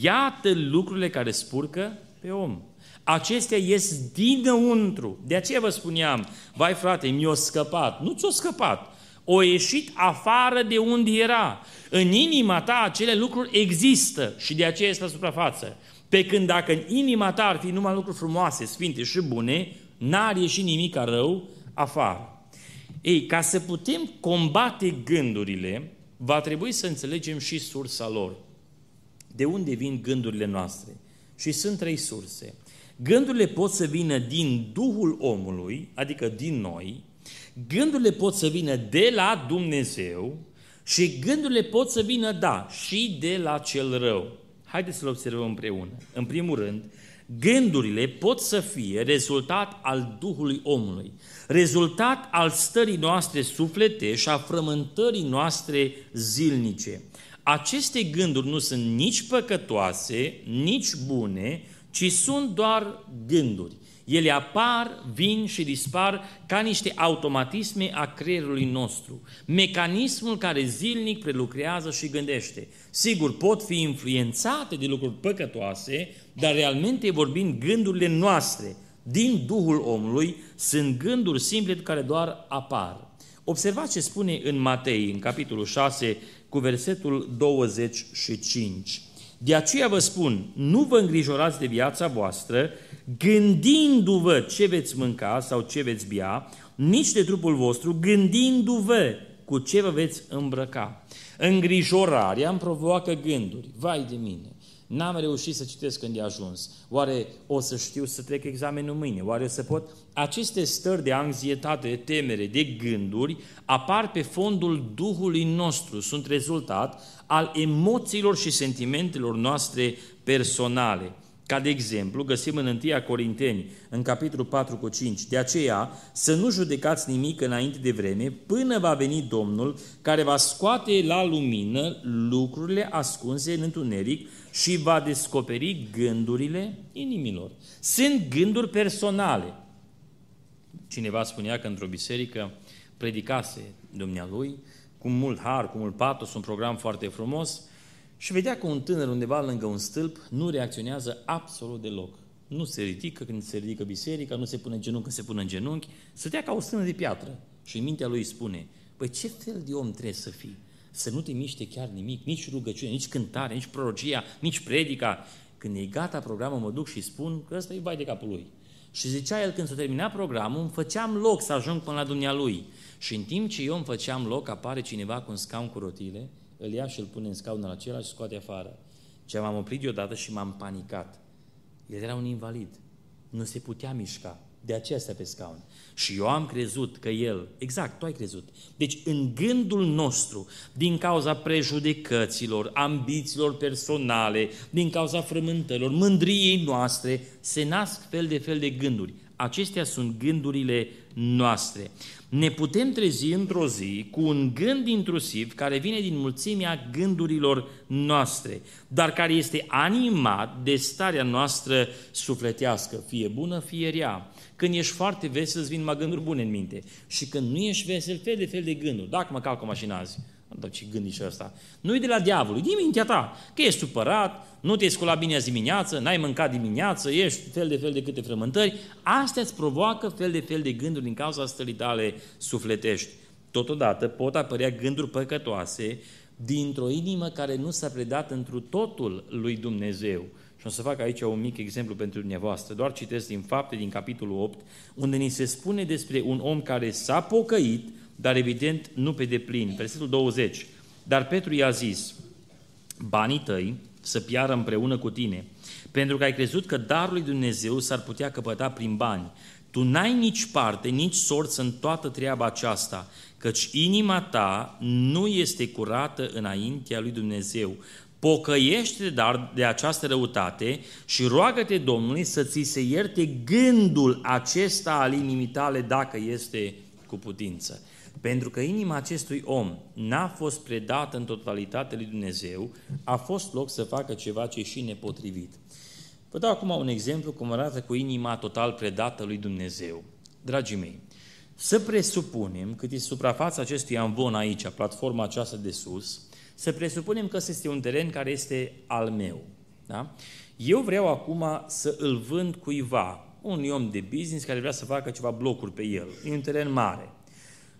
Iată lucrurile care spurcă pe om. Acestea ies dinăuntru. De aceea vă spuneam, vai frate, mi-a scăpat. Nu ți-a scăpat. O ieșit afară de unde era. În inima ta acele lucruri există și de aceea este la suprafață. Pe când dacă în inima ta ar fi numai lucruri frumoase, sfinte și bune, n-ar ieși nimic rău afară. Ei, ca să putem combate gândurile, va trebui să înțelegem și sursa lor. De unde vin gândurile noastre? Și sunt trei surse. Gândurile pot să vină din Duhul omului, adică din noi, gândurile pot să vină de la Dumnezeu și gândurile pot să vină, da, și de la cel rău. Haideți să-l observăm împreună. În primul rând, gândurile pot să fie rezultat al Duhului omului, rezultat al stării noastre suflete și a frământării noastre zilnice. Aceste gânduri nu sunt nici păcătoase, nici bune, ci sunt doar gânduri. Ele apar, vin și dispar ca niște automatisme a creierului nostru. Mecanismul care zilnic prelucrează și gândește. Sigur, pot fi influențate de lucruri păcătoase, dar realmente vorbind gândurile noastre din Duhul omului sunt gânduri simple care doar apar. Observați ce spune în Matei, în capitolul 6, cu versetul 25. De aceea vă spun, nu vă îngrijorați de viața voastră, gândindu-vă ce veți mânca sau ce veți bea, nici de trupul vostru, gândindu-vă cu ce vă veți îmbrăca. Îngrijorarea îmi provoacă gânduri. Vai de mine! N-am reușit să citesc când e ajuns. Oare o să știu să trec examenul mâine? Oare o să pot? Aceste stări de anxietate, de temere, de gânduri apar pe fondul Duhului nostru. Sunt rezultat al emoțiilor și sentimentelor noastre personale. Ca de exemplu, găsim în 1 Corinteni, în capitolul 4 cu 5, de aceea să nu judecați nimic înainte de vreme, până va veni Domnul, care va scoate la lumină lucrurile ascunse în întuneric și va descoperi gândurile inimilor. Sunt gânduri personale. Cineva spunea că într-o biserică predicase dumnealui, cu mult har, cu mult patos, un program foarte frumos, și vedea că un tânăr undeva lângă un stâlp nu reacționează absolut deloc. Nu se ridică când se ridică biserica, nu se pune în genunchi când se pune în genunchi, stătea ca o stână de piatră. Și în mintea lui spune, păi ce fel de om trebuie să fii? Să nu te miște chiar nimic, nici rugăciune, nici cântare, nici prorogia, nici predica. Când e gata programul, mă duc și spun că ăsta e bai de capul lui. Și zicea el, când s-a terminat programul, îmi făceam loc să ajung până la dumnealui. Și în timp ce eu îmi făceam loc, apare cineva cu un scaun cu rotile, îl ia și îl pune în scaunul acela și scoate afară. Ce m-am oprit deodată și m-am panicat. El era un invalid. Nu se putea mișca. De aceea stă pe scaun. Și eu am crezut că el, exact, tu ai crezut. Deci în gândul nostru, din cauza prejudecăților, ambițiilor personale, din cauza frământărilor, mândriei noastre, se nasc fel de fel de gânduri. Acestea sunt gândurile noastre. Ne putem trezi într-o zi cu un gând intrusiv care vine din mulțimea gândurilor noastre, dar care este animat de starea noastră sufletească, fie bună, fie rea. Când ești foarte vesel, îți vin numai gânduri bune în minte. Și când nu ești vesel, fel de fel de gânduri. Dacă mă calc o mașină azi, dar ce gândi și ăsta? Nu e de la diavol, e din mintea ta. Că ești supărat, nu te-ai sculat bine azi dimineață, n-ai mâncat dimineață, ești fel de fel de câte frământări. Astea îți provoacă fel de fel de gânduri din cauza stării tale sufletești. Totodată pot apărea gânduri păcătoase dintr-o inimă care nu s-a predat întru totul lui Dumnezeu. Și o să fac aici un mic exemplu pentru dumneavoastră. Doar citesc din fapte, din capitolul 8, unde ni se spune despre un om care s-a pocăit, dar evident nu pe deplin. Versetul 20. Dar Petru i-a zis, banii tăi să piară împreună cu tine, pentru că ai crezut că darul lui Dumnezeu s-ar putea căpăta prin bani. Tu n-ai nici parte, nici sorți în toată treaba aceasta, căci inima ta nu este curată înaintea lui Dumnezeu. Pocăiește dar de această răutate și roagă-te Domnului să ți se ierte gândul acesta al inimii tale dacă este cu putință. Pentru că inima acestui om n-a fost predată în totalitate lui Dumnezeu, a fost loc să facă ceva ce e și nepotrivit. Vă dau acum un exemplu cum arată cu inima total predată lui Dumnezeu. Dragii mei, să presupunem cât e suprafața acestui amvon aici, platforma aceasta de sus, să presupunem că este un teren care este al meu. Da? Eu vreau acum să îl vând cuiva, un om de business care vrea să facă ceva blocuri pe el. E un teren mare.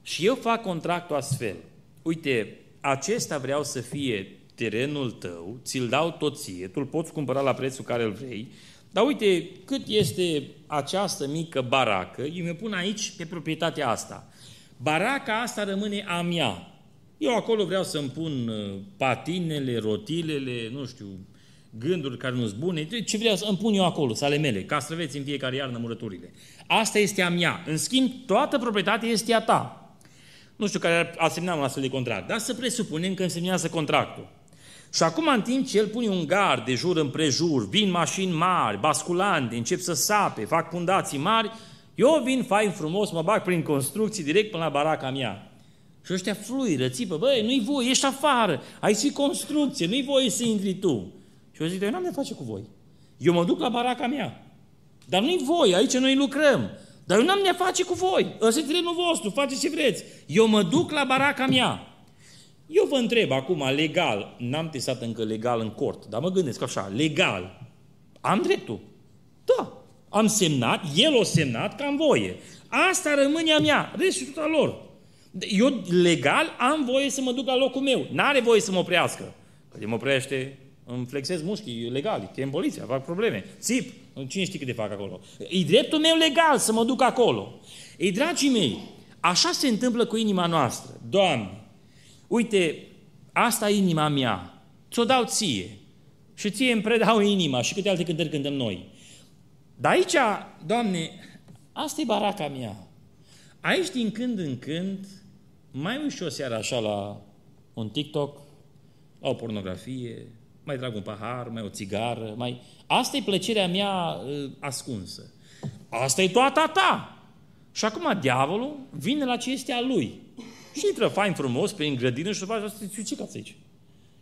Și eu fac contractul astfel. Uite, acesta vreau să fie terenul tău, ți-l dau tot ție, tu îl poți cumpăra la prețul care îl vrei, dar uite cât este această mică baracă, eu mi pun aici pe proprietatea asta. Baraca asta rămâne a mea. Eu acolo vreau să-mi pun uh, patinele, rotilele, nu știu, gânduri care nu sunt bune, ce vreau să îmi pun eu acolo, sale mele, castraveți în fiecare iarnă murăturile. Asta este a mea. În schimb, toată proprietatea este a ta. Nu știu care a semnat un astfel de contract, dar să presupunem că semnează contractul. Și acum, în timp ce el pune un gard de jur împrejur, vin mașini mari, basculante, încep să sape, fac fundații mari, eu vin fain frumos, mă bag prin construcții direct până la baraca mea. Și ăștia fluiră, țipă, băi, nu-i voie, ești afară, ai și construcție, nu-i voie să intri tu. Și eu zic, eu n-am de face cu voi. Eu mă duc la baraca mea. Dar nu-i voi, aici noi lucrăm. Dar eu n-am ne face cu voi. Ăsta e terenul vostru, faceți ce vreți. Eu mă duc la baraca mea. Eu vă întreb acum, legal, n-am testat încă legal în cort, dar mă gândesc așa, legal, am dreptul. Da, am semnat, el o semnat că am voie. Asta rămâne a mea, restul tot al lor. Eu legal am voie să mă duc la locul meu. N-are voie să mă oprească. Că mă oprește, îmi flexez mușchii legali, chem poliția, fac probleme, țip, cine știe cât de fac acolo. E dreptul meu legal să mă duc acolo. Ei, dragii mei, așa se întâmplă cu inima noastră. Doamne, uite, asta e inima mea, ți-o dau ție. Și ție îmi predau inima și câte alte cântări cântăm noi. Dar aici, Doamne, asta e baraca mea. Aici, din când în când, mai uși o seară așa la un TikTok, la o pornografie, mai trag un pahar, mai o țigară, mai... Asta e plăcerea mea uh, ascunsă. Asta e toată ta. Și acum diavolul vine la ce este a lui. Și intră fain frumos prin grădină și să face asta, ce cați aici?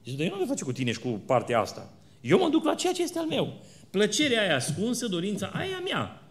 Zice, dar eu nu le face cu tine și cu partea asta. Eu mă duc la ceea ce este al meu. Plăcerea aia ascunsă, dorința aia mea.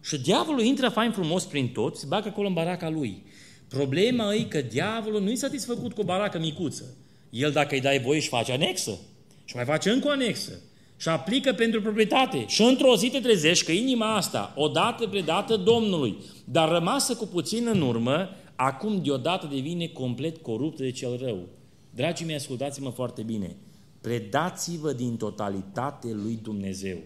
Și diavolul intră fain frumos prin tot, se bagă acolo în baraca lui. Problema e că diavolul nu-i satisfăcut cu o baracă micuță. El dacă îi dai voie și face anexă. Și mai face încă o anexă. Și aplică pentru proprietate. Și într-o zi te trezești că inima asta, odată predată Domnului, dar rămasă cu puțin în urmă, acum deodată devine complet coruptă de cel rău. Dragii mei, ascultați-mă foarte bine. Predați-vă din totalitate lui Dumnezeu.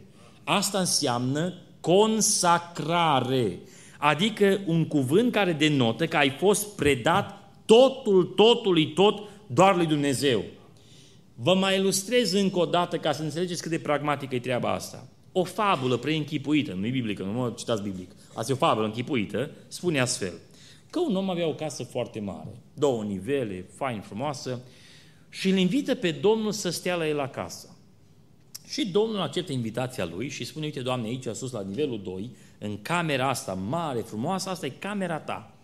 Asta înseamnă consacrare. Adică un cuvânt care denotă că ai fost predat totul, totului, tot doar lui Dumnezeu. Vă mai ilustrez încă o dată ca să înțelegeți cât de pragmatică e treaba asta. O fabulă preînchipuită, nu e biblică, nu mă citați biblic, asta e o fabulă închipuită, spune astfel, că un om avea o casă foarte mare, două nivele, fain, frumoasă, și îl invită pe Domnul să stea la el acasă. Și Domnul acceptă invitația lui și spune, uite, Doamne, aici sus la nivelul 2, în camera asta mare, frumoasă, asta e camera ta.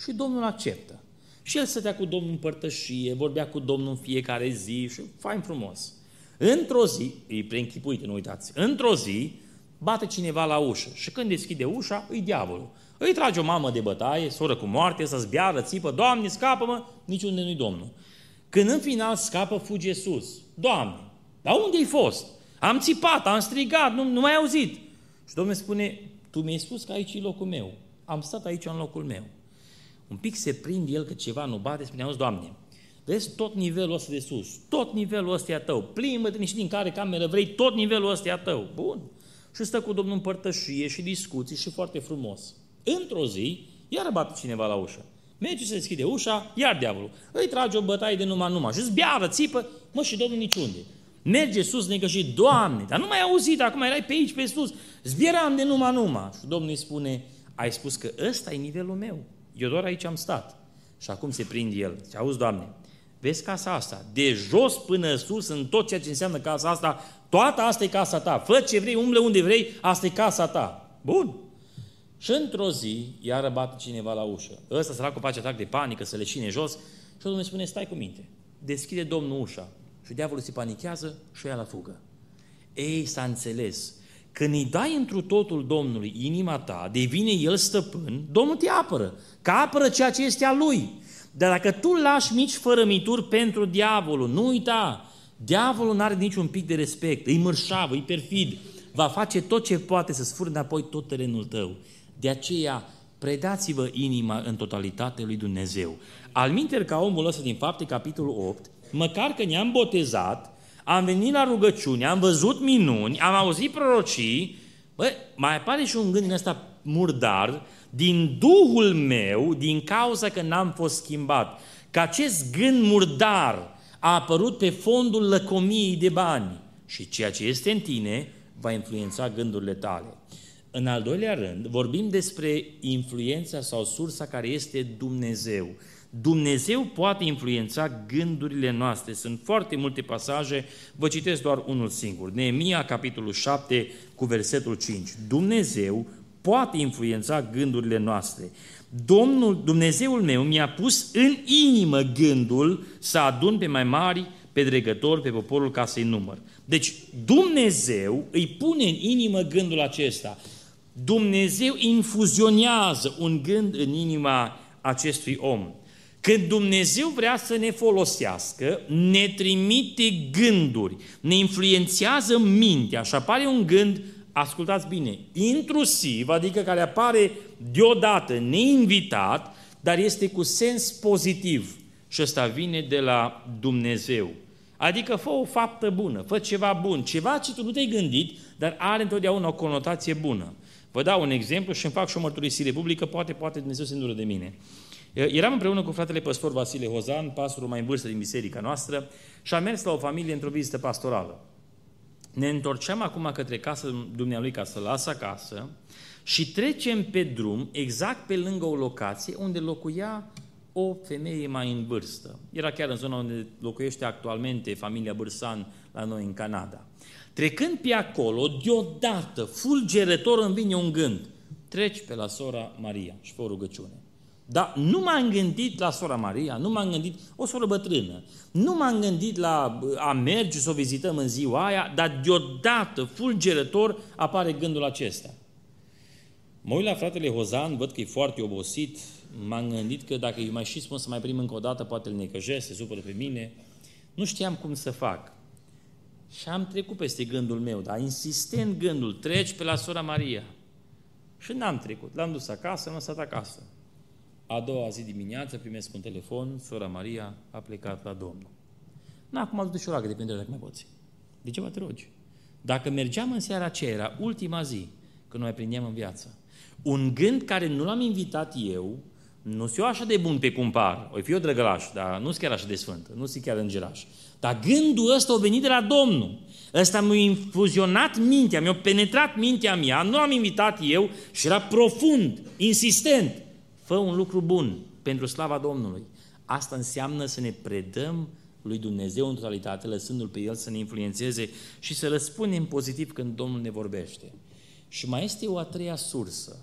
Și Domnul acceptă. Și el stătea cu Domnul în părtășie, vorbea cu Domnul în fiecare zi și fain frumos. Într-o zi, e preînchipuit, nu uitați, într-o zi bate cineva la ușă și când deschide ușa, îi diavolul. Îi trage o mamă de bătaie, soră cu moarte, să zbiară, țipă, Doamne, scapă-mă, niciunde nu-i Domnul. Când în final scapă, fuge sus. Doamne, dar unde ai fost? Am țipat, am strigat, nu, nu mai auzit. Și Domnul spune, tu mi-ai spus că aici e locul meu. Am stat aici în locul meu. Un pic se prinde el că ceva nu bate, spune, auzi, Doamne, vezi tot nivelul ăsta de sus, tot nivelul ăsta e a tău, plimbă-te și din care cameră vrei, tot nivelul ăsta e a tău. Bun. Și stă cu Domnul în părtășie și discuții și foarte frumos. Într-o zi, iar bate cineva la ușă. Merge să deschide ușa, iar diavolul. Îi trage o bătaie de numai numai și zbiară, țipă, mă, și Domnul niciunde. Merge sus necășit, Doamne, dar nu mai auzit, acum erai pe aici, pe sus, zbieram de numai numai. Și Domnul îi spune, ai spus că ăsta e nivelul meu, eu doar aici am stat. Și acum se prinde el. Și auzi, Doamne, vezi casa asta, de jos până sus, în tot ceea ce înseamnă casa asta, toată asta e casa ta. Fă ce vrei, umble unde vrei, asta e casa ta. Bun. Și într-o zi, iară bate cineva la ușă. Ăsta săracul face atac de panică, să leșine jos și Domnul spune, stai cu minte. Deschide Domnul ușa. Și diavolul se panichează și ia la fugă. Ei, s-a înțeles. Când îi dai întru totul Domnului inima ta, devine El stăpân, Domnul te apără, că apără ceea ce este a Lui. Dar dacă tu lași mici fărămituri pentru diavolul, nu uita, diavolul nu are niciun pic de respect, îi mărșavă, îi perfid, va face tot ce poate să sfuri înapoi tot terenul tău. De aceea, predați-vă inima în totalitate lui Dumnezeu. Al minter ca omul ăsta din fapte, capitolul 8, măcar că ne-am botezat, am venit la rugăciune, am văzut minuni, am auzit prorocii, bă, mai apare și un gând din ăsta murdar, din Duhul meu, din cauza că n-am fost schimbat. Că acest gând murdar a apărut pe fondul lăcomiei de bani și ceea ce este în tine va influența gândurile tale. În al doilea rând, vorbim despre influența sau sursa care este Dumnezeu. Dumnezeu poate influența gândurile noastre. Sunt foarte multe pasaje, vă citesc doar unul singur. Neemia, capitolul 7, cu versetul 5. Dumnezeu poate influența gândurile noastre. Domnul, Dumnezeul meu mi-a pus în inimă gândul să adun pe mai mari, pe dregători, pe poporul ca să-i număr. Deci Dumnezeu îi pune în inimă gândul acesta. Dumnezeu infuzionează un gând în inima acestui om. Când Dumnezeu vrea să ne folosească, ne trimite gânduri, ne influențează mintea și apare un gând, ascultați bine, intrusiv, adică care apare deodată, neinvitat, dar este cu sens pozitiv. Și ăsta vine de la Dumnezeu. Adică fă o faptă bună, fă ceva bun, ceva ce tu nu te-ai gândit, dar are întotdeauna o conotație bună. Vă dau un exemplu și îmi fac și o mărturisire publică, poate, poate Dumnezeu se îndură de mine. Eram împreună cu fratele păstor Vasile Hozan, pastorul mai în vârstă din biserica noastră, și am mers la o familie într-o vizită pastorală. Ne întorceam acum către casa dumnealui ca să lasă acasă și trecem pe drum, exact pe lângă o locație unde locuia o femeie mai în vârstă. Era chiar în zona unde locuiește actualmente familia Bârsan la noi în Canada. Trecând pe acolo, deodată, fulgerător îmi vine un gând. Treci pe la sora Maria și fă o rugăciune. Dar nu m-am gândit la sora Maria, nu m-am gândit, o soră bătrână, nu m-am gândit la a merge să o vizităm în ziua aia, dar deodată, fulgerător, apare gândul acesta. Mă uit la fratele Hozan, văd că e foarte obosit, m-am gândit că dacă îi mai și spun să mai prim încă o dată, poate îl necăjesc, se supără pe mine. Nu știam cum să fac. Și am trecut peste gândul meu, dar insistent gândul, treci pe la sora Maria. Și n-am trecut. L-am dus acasă, am lăsat acasă. A doua zi dimineață primesc un telefon, sora Maria a plecat la Domnul. Na, acum îl duci o ragă, depinde dacă mai poți. De ce mă te rogi? Dacă mergeam în seara aceea, era ultima zi, când noi prindeam în viață. Un gând care nu l-am invitat eu, nu sunt eu așa de bun pe cum par. O fi eu drăgălaș, dar nu sunt chiar așa de sfânt, nu sunt chiar îngeraș. Dar gândul ăsta a venit de la Domnul. Ăsta mi-a infuzionat mintea, mi-a penetrat mintea mea, nu am invitat eu și era profund, insistent. Fă un lucru bun pentru slava Domnului. Asta înseamnă să ne predăm lui Dumnezeu în totalitate, lăsându-L pe El să ne influențeze și să răspundem pozitiv când Domnul ne vorbește. Și mai este o a treia sursă.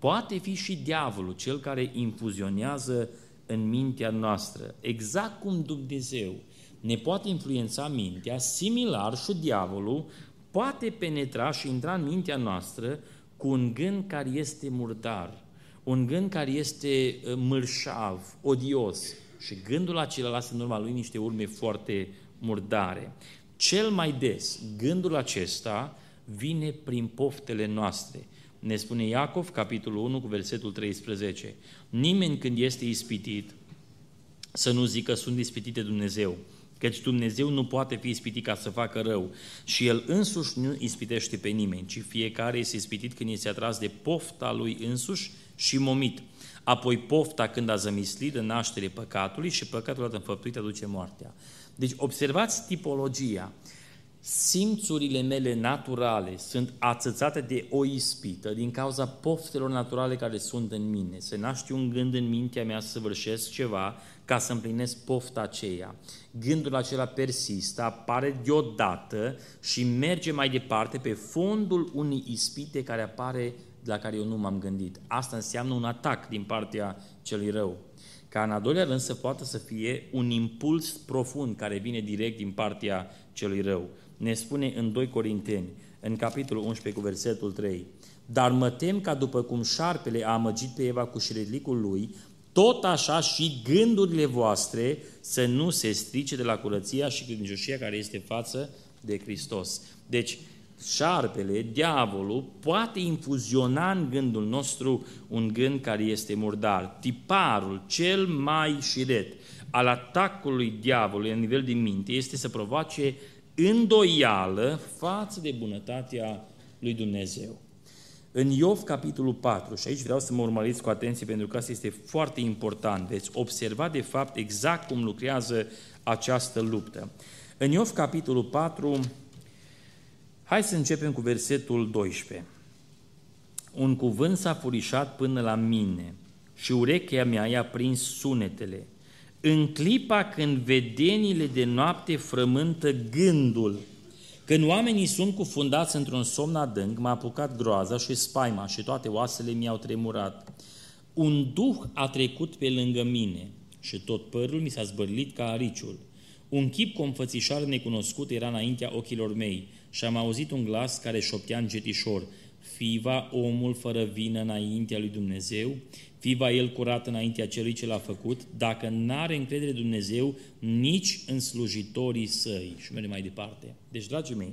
Poate fi și diavolul cel care infuzionează în mintea noastră, exact cum Dumnezeu ne poate influența mintea, similar și diavolul poate penetra și intra în mintea noastră cu un gând care este murdar, un gând care este uh, mărșav, odios. Și gândul acela lasă în urma lui niște urme foarte murdare. Cel mai des, gândul acesta vine prin poftele noastre. Ne spune Iacov, capitolul 1, cu versetul 13. Nimeni când este ispitit, să nu zică sunt ispitit de Dumnezeu, căci Dumnezeu nu poate fi ispitit ca să facă rău și El însuși nu ispitește pe nimeni, ci fiecare este ispitit când este atras de pofta lui însuși și momit. Apoi pofta când a zămislit de naștere păcatului și păcatul dat înfăptuit aduce moartea. Deci observați tipologia. Simțurile mele naturale sunt ațățate de o ispită din cauza poftelor naturale care sunt în mine. Se naște un gând în mintea mea să săvârșesc ceva ca să împlinesc pofta aceea. Gândul acela persistă, apare deodată și merge mai departe pe fondul unei ispite care apare la care eu nu m-am gândit. Asta înseamnă un atac din partea celui rău. Ca în a doilea rând să poată să fie un impuls profund care vine direct din partea celui rău. Ne spune în 2 Corinteni, în capitolul 11 cu versetul 3, Dar mă tem ca după cum șarpele a amăgit pe Eva cu șredlicul lui, tot așa și gândurile voastre să nu se strice de la curăția și credincioșia care este față de Hristos. Deci, șarpele, diavolul, poate infuziona în gândul nostru un gând care este murdar. Tiparul cel mai șiret al atacului diavolului la nivel de minte este să provoace îndoială față de bunătatea lui Dumnezeu. În Iov, capitolul 4, și aici vreau să mă urmăriți cu atenție pentru că asta este foarte important, veți observa de fapt exact cum lucrează această luptă. În Iov, capitolul 4, hai să începem cu versetul 12. Un cuvânt s-a furișat până la mine și urechea mea i-a prins sunetele. În clipa când vedenile de noapte frământă gândul – când oamenii sunt cufundați într-un somn adânc, m-a apucat groaza și spaima și toate oasele mi-au tremurat. Un duh a trecut pe lângă mine și tot părul mi s-a zbărlit ca ariciul. Un chip cu o înfățișare necunoscut era înaintea ochilor mei și am auzit un glas care șoptea încetișor, Fiva omul fără vină înaintea lui Dumnezeu, fiva el curat înaintea celui ce l-a făcut, dacă n-are încredere Dumnezeu nici în slujitorii săi. Și mergem mai departe. Deci, dragii mei,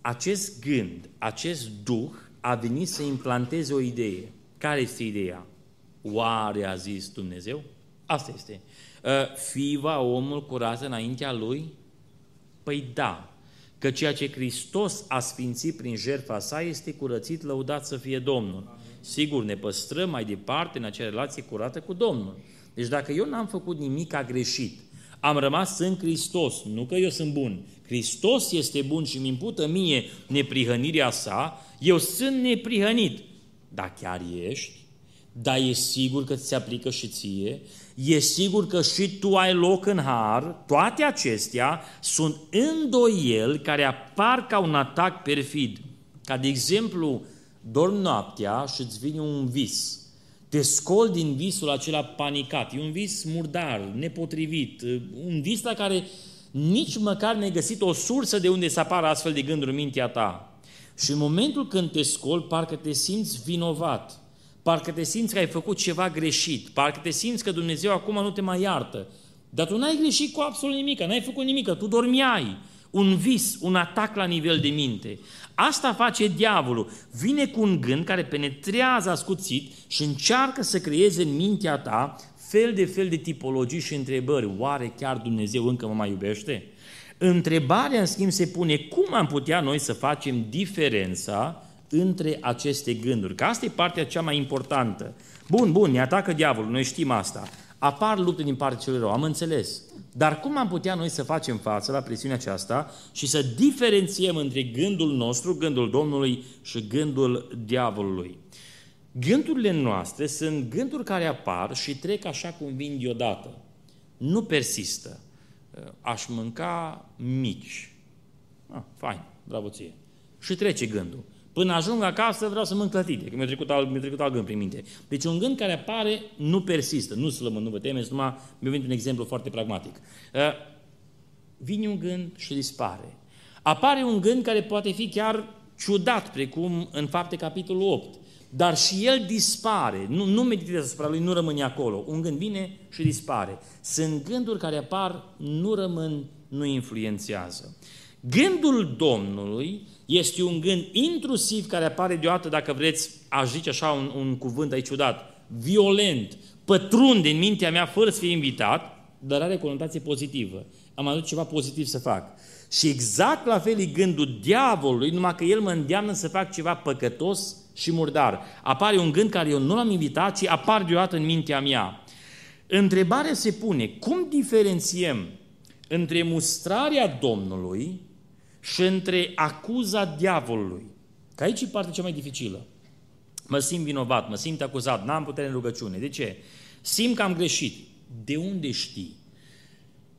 acest gând, acest duh a venit să implanteze o idee. Care este ideea? Oare a zis Dumnezeu? Asta este. Uh, fiva omul curat înaintea lui? Păi da, că ceea ce Hristos a sfințit prin jertfa sa este curățit, lăudat să fie Domnul. Sigur, ne păstrăm mai departe în acea relație curată cu Domnul. Deci dacă eu n-am făcut nimic a greșit, am rămas în Hristos, nu că eu sunt bun, Hristos este bun și mi impută mie neprihănirea sa, eu sunt neprihănit. Dar chiar ești? Dar e sigur că ți se aplică și ție? E sigur că și tu ai loc în har? Toate acestea sunt îndoieli care apar ca un atac perfid. Ca de exemplu, dormi noaptea și îți vine un vis. Te scol din visul acela panicat. E un vis murdar, nepotrivit, un vis la care nici măcar ne-ai găsit o sursă de unde să apară astfel de gânduri în mintea ta. Și în momentul când te scoli, parcă te simți vinovat, parcă te simți că ai făcut ceva greșit, parcă te simți că Dumnezeu acum nu te mai iartă. Dar tu n-ai greșit cu absolut nimic, n-ai făcut nimic, tu dormiai. Un vis, un atac la nivel de minte. Asta face diavolul. Vine cu un gând care penetrează ascuțit și încearcă să creeze în mintea ta fel de fel de tipologii și întrebări. Oare chiar Dumnezeu încă mă mai iubește? Întrebarea, în schimb, se pune cum am putea noi să facem diferența între aceste gânduri. Că asta e partea cea mai importantă. Bun, bun, ne atacă diavolul, noi știm asta. Apar lupte din partea celor rău, am înțeles. Dar cum am putea noi să facem față la presiunea aceasta și să diferențiem între gândul nostru, gândul Domnului și gândul diavolului? Gândurile noastre sunt gânduri care apar și trec așa cum vin deodată. Nu persistă. Aș mânca mici. Ah, fain, bravo ție. Și trece gândul. Până ajung acasă vreau să mănânc clătite, că mi-a trecut, alt, mi-a trecut alt gând prin minte. Deci un gând care apare nu persistă, nu slămă, nu vă temeți, numai mi-a venit un exemplu foarte pragmatic. Uh, vine un gând și dispare. Apare un gând care poate fi chiar ciudat, precum în fapte capitolul 8. Dar și el dispare, nu, nu meditează asupra lui, nu rămâne acolo. Un gând vine și dispare. Sunt gânduri care apar, nu rămân, nu influențează. Gândul Domnului este un gând intrusiv care apare deodată, dacă vreți, aș zice așa un, un cuvânt aici ciudat, violent, pătrunde în mintea mea fără să fie invitat, dar are conotație pozitivă. Am adus ceva pozitiv să fac. Și exact la fel e gândul diavolului, numai că el mă îndeamnă să fac ceva păcătos și murdar. Apare un gând care eu nu l-am invitat, ci apar deodată în mintea mea. Întrebarea se pune, cum diferențiem între mustrarea Domnului și între acuza diavolului. Că aici e partea cea mai dificilă. Mă simt vinovat, mă simt acuzat, n-am putere în rugăciune. De ce? Simt că am greșit. De unde știi?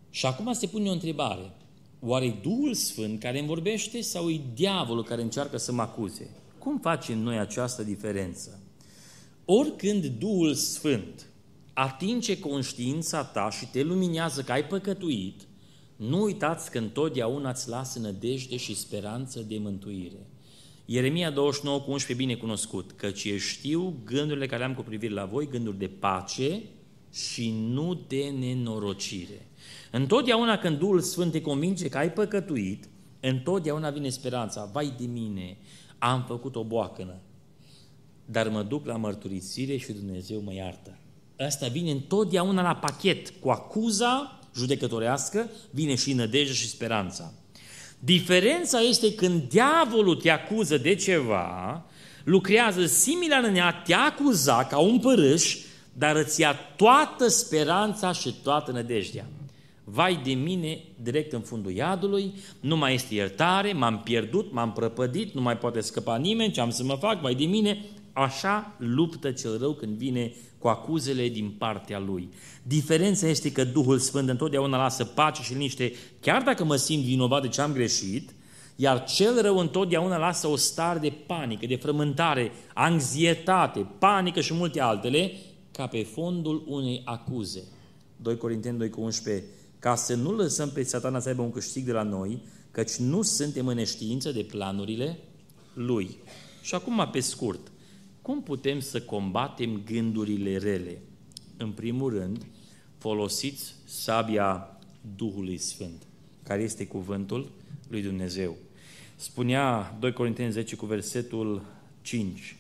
Și acum se pune o întrebare. Oare e Duhul Sfânt care îmi vorbește sau e diavolul care încearcă să mă acuze? Cum facem noi această diferență? Oricând Duhul Sfânt atinge conștiința ta și te luminează că ai păcătuit, nu uitați că întotdeauna îți lasă nădejde și speranță de mântuire. Ieremia 29 cu 11 bine cunoscut, căci eu știu gândurile care am cu privire la voi, gânduri de pace și nu de nenorocire. Întotdeauna când Duhul Sfânt te convinge că ai păcătuit, întotdeauna vine speranța. Vai de mine, am făcut o boacănă, dar mă duc la mărturisire și Dumnezeu mă iartă. Asta vine întotdeauna la pachet cu acuza judecătorească, vine și nădejdea și speranța. Diferența este când diavolul te acuză de ceva, lucrează similar în ea, te acuza ca un părâș, dar îți ia toată speranța și toată nădejdea. Vai de mine, direct în fundul iadului, nu mai este iertare, m-am pierdut, m-am prăpădit, nu mai poate scăpa nimeni, ce am să mă fac, vai de mine, așa luptă cel rău când vine cu acuzele din partea lui. Diferența este că Duhul Sfânt întotdeauna lasă pace și liniște, chiar dacă mă simt vinovat de ce am greșit, iar cel rău întotdeauna lasă o stare de panică, de frământare, anxietate, panică și multe altele, ca pe fondul unei acuze. 2 Corinteni 2 cu 11, ca să nu lăsăm pe satana să aibă un câștig de la noi, căci nu suntem în neștiință de planurile lui. Și acum, pe scurt, cum putem să combatem gândurile rele? În primul rând, folosiți sabia Duhului Sfânt, care este cuvântul lui Dumnezeu. Spunea 2 Corinteni 10 cu versetul 5,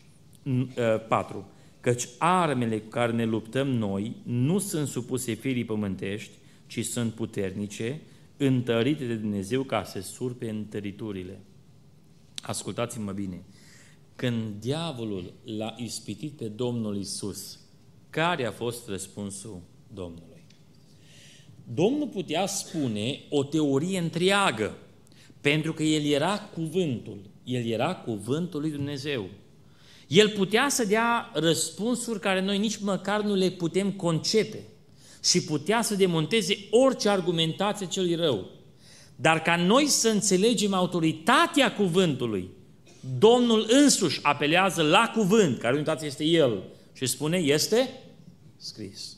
4, ă, căci armele cu care ne luptăm noi nu sunt supuse firii pământești, ci sunt puternice, întărite de Dumnezeu ca să surpe întăriturile. Ascultați-mă bine. Când diavolul l-a ispitit pe Domnul Isus, care a fost răspunsul Domnului? Domnul putea spune o teorie întreagă, pentru că El era cuvântul, El era cuvântul lui Dumnezeu. El putea să dea răspunsuri care noi nici măcar nu le putem concepe și putea să demonteze orice argumentație celui rău. Dar ca noi să înțelegem autoritatea cuvântului, Domnul însuși apelează la cuvânt, care unitatea este El, și spune, este scris.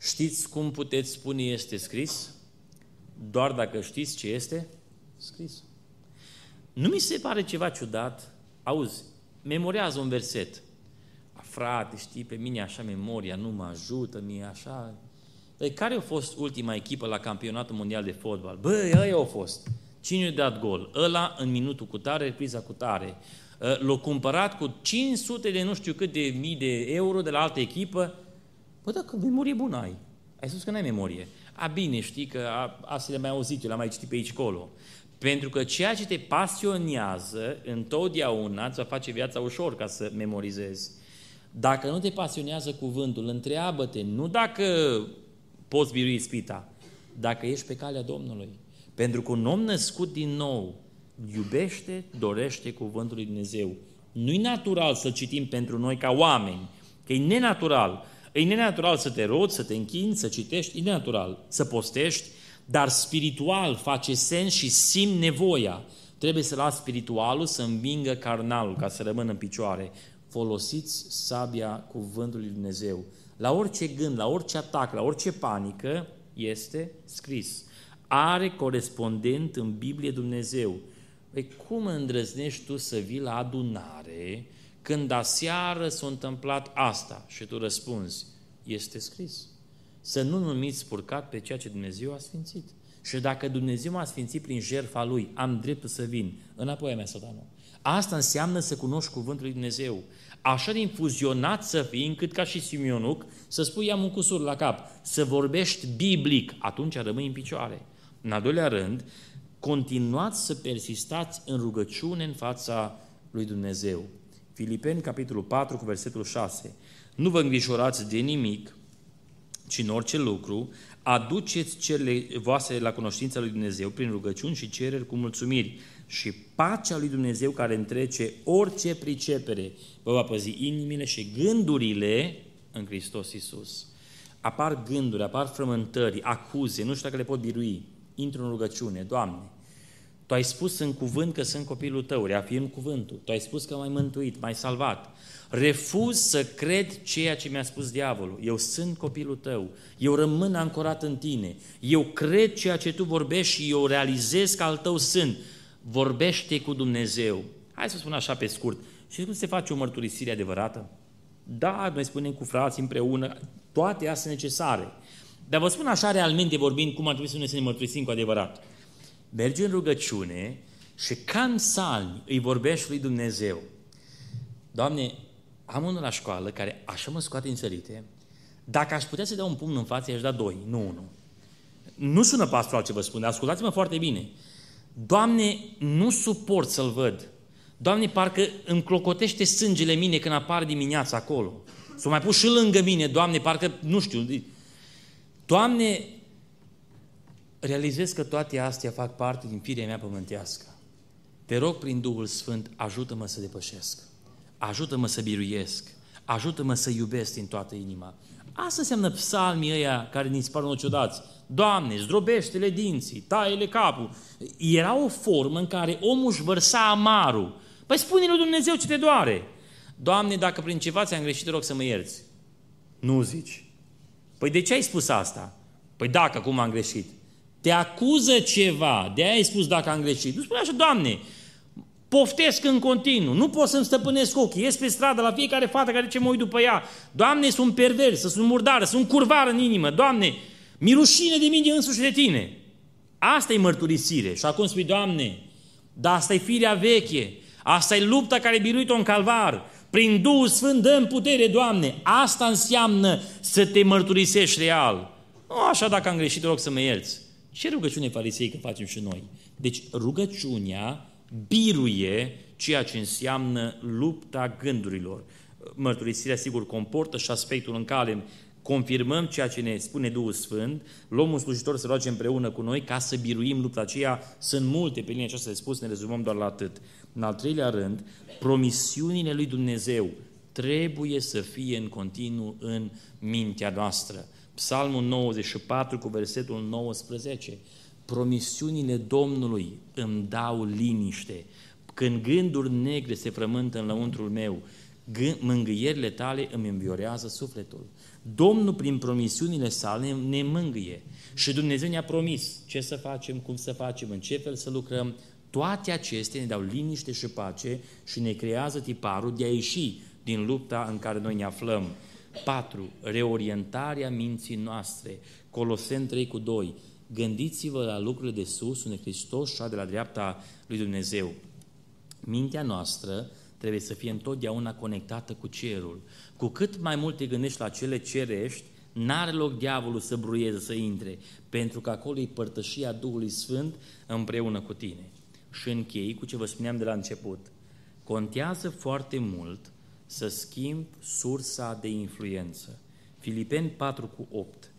Știți cum puteți spune este scris? Doar dacă știți ce este scris. Nu mi se pare ceva ciudat? Auzi, memorează un verset. A, frate, știi, pe mine așa memoria nu mă ajută, mie așa... Păi care a fost ultima echipă la campionatul mondial de fotbal? Băi, ăia au fost. Cine a dat gol? Ăla în minutul cu tare, repriza cu tare. Ă, l-a cumpărat cu 500 de nu știu cât de mii de euro de la altă echipă. Bă, dacă memorie bună ai. Ai spus că n-ai memorie. A, bine, știi că asta le-am mai auzit, eu l-am mai citit pe aici colo. Pentru că ceea ce te pasionează, întotdeauna îți va face viața ușor ca să memorizezi. Dacă nu te pasionează cuvântul, întreabă-te, nu dacă poți birui spita, dacă ești pe calea Domnului. Pentru că un om născut din nou iubește, dorește cuvântul lui Dumnezeu. Nu-i natural să citim pentru noi ca oameni, că e nenatural. E nenatural să te roți, să te închini, să citești, e nenatural. Să postești, dar spiritual face sens și simt nevoia. Trebuie să las spiritualul să învingă carnalul ca să rămână în picioare. Folosiți sabia cuvântului lui Dumnezeu. La orice gând, la orice atac, la orice panică, este scris. Are corespondent în Biblie Dumnezeu. Păi cum îndrăznești tu să vii la adunare când aseară s-a întâmplat asta? Și tu răspunzi, este scris. Să nu numiți spurcat pe ceea ce Dumnezeu a sfințit. Și dacă Dumnezeu m-a sfințit prin jertfa Lui, am dreptul să vin înapoi a mea, satanul. Asta înseamnă să cunoști cuvântul lui Dumnezeu. Așa de infuzionat să fii, încât ca și Simionuc, să spui am un cusur la cap, să vorbești biblic, atunci rămâi în picioare. În al doilea rând, continuați să persistați în rugăciune în fața lui Dumnezeu. Filipeni, capitolul 4, cu versetul 6. Nu vă îngrijorați de nimic, ci în orice lucru, aduceți cele voastre la cunoștința lui Dumnezeu prin rugăciuni și cereri cu mulțumiri și pacea lui Dumnezeu care întrece orice pricepere vă va păzi inimile și gândurile în Hristos Iisus. Apar gânduri, apar frământări, acuze, nu știu dacă le pot birui. Intru în rugăciune, Doamne, Tu ai spus în cuvânt că sunt copilul Tău, reafirm cuvântul. Tu ai spus că m-ai mântuit, m-ai salvat. Refuz să cred ceea ce mi-a spus diavolul. Eu sunt copilul tău. Eu rămân ancorat în tine. Eu cred ceea ce tu vorbești și eu realizez că al tău sunt. Vorbește cu Dumnezeu. Hai să spun așa pe scurt. Și cum se face o mărturisire adevărată? Da, noi spunem cu frații împreună, toate astea necesare. Dar vă spun așa realmente vorbind cum ar trebui să ne, să ne mărturisim cu adevărat. Mergi în rugăciune și ca în salmi îi vorbești lui Dumnezeu. Doamne, am unul la școală care așa mă scoate în sărite, dacă aș putea să dea un pumn în față, i-aș da doi, nu unul. Nu sună pastoral ce vă spun, ascultați-mă foarte bine. Doamne, nu suport să-l văd. Doamne, parcă îmi clocotește sângele mine când apar dimineața acolo. S-o mai pus și lângă mine, Doamne, parcă, nu știu. Doamne, realizez că toate astea fac parte din firea mea pământească. Te rog prin Duhul Sfânt, ajută-mă să depășesc ajută-mă să biruiesc, ajută-mă să iubesc din toată inima. Asta înseamnă psalmii ăia care ni se par ciudați. Doamne, zdrobește-le dinții, taie-le capul. Era o formă în care omul își vărsa amarul. Păi spune lui Dumnezeu ce te doare. Doamne, dacă prin ceva ți-am greșit, te rog să mă ierți. Nu zici. Păi de ce ai spus asta? Păi dacă, cum am greșit? Te acuză ceva, de aia ai spus dacă am greșit. Nu spune așa, Doamne, Poftesc în continuu, nu pot să-mi stăpânesc ochii, ies pe stradă la fiecare fată care ce mă uit după ea. Doamne, sunt pervers, sunt murdară, sunt curvar în inimă. Doamne, mi rușine de mine însuși de tine. Asta e mărturisire. Și acum spui, Doamne, dar asta e firea veche, asta e lupta care biruit-o în calvar. Prin Duhul Sfânt dăm putere, Doamne. Asta înseamnă să te mărturisești real. Nu așa dacă am greșit, rog să mă ierți. Ce rugăciune farisei că facem și noi? Deci rugăciunea biruie ceea ce înseamnă lupta gândurilor. Mărturisirea, sigur, comportă și aspectul în care confirmăm ceea ce ne spune Duhul Sfânt, luăm un slujitor să roage împreună cu noi ca să biruim lupta aceea. Sunt multe pe linia aceasta de spus, ne rezumăm doar la atât. În al treilea rând, promisiunile lui Dumnezeu trebuie să fie în continuu în mintea noastră. Psalmul 94 cu versetul 19 promisiunile Domnului îmi dau liniște. Când gânduri negre se frământă în lăuntrul meu, mângâierile tale îmi înviorează sufletul. Domnul, prin promisiunile sale, ne mângâie. Și Dumnezeu ne-a promis ce să facem, cum să facem, în ce fel să lucrăm. toate acestea ne dau liniște și pace și ne creează tiparul de a ieși din lupta în care noi ne aflăm. 4. Reorientarea minții noastre. Colosen 3 cu 2. Gândiți-vă la lucrurile de sus, unde Hristos și de la dreapta lui Dumnezeu. Mintea noastră trebuie să fie întotdeauna conectată cu cerul. Cu cât mai mult te gândești la cele cerești, n-are loc diavolul să bruieze, să intre, pentru că acolo e părtășia Duhului Sfânt împreună cu tine. Și închei cu ce vă spuneam de la început. Contează foarte mult să schimb sursa de influență. Filipeni 4 cu 8.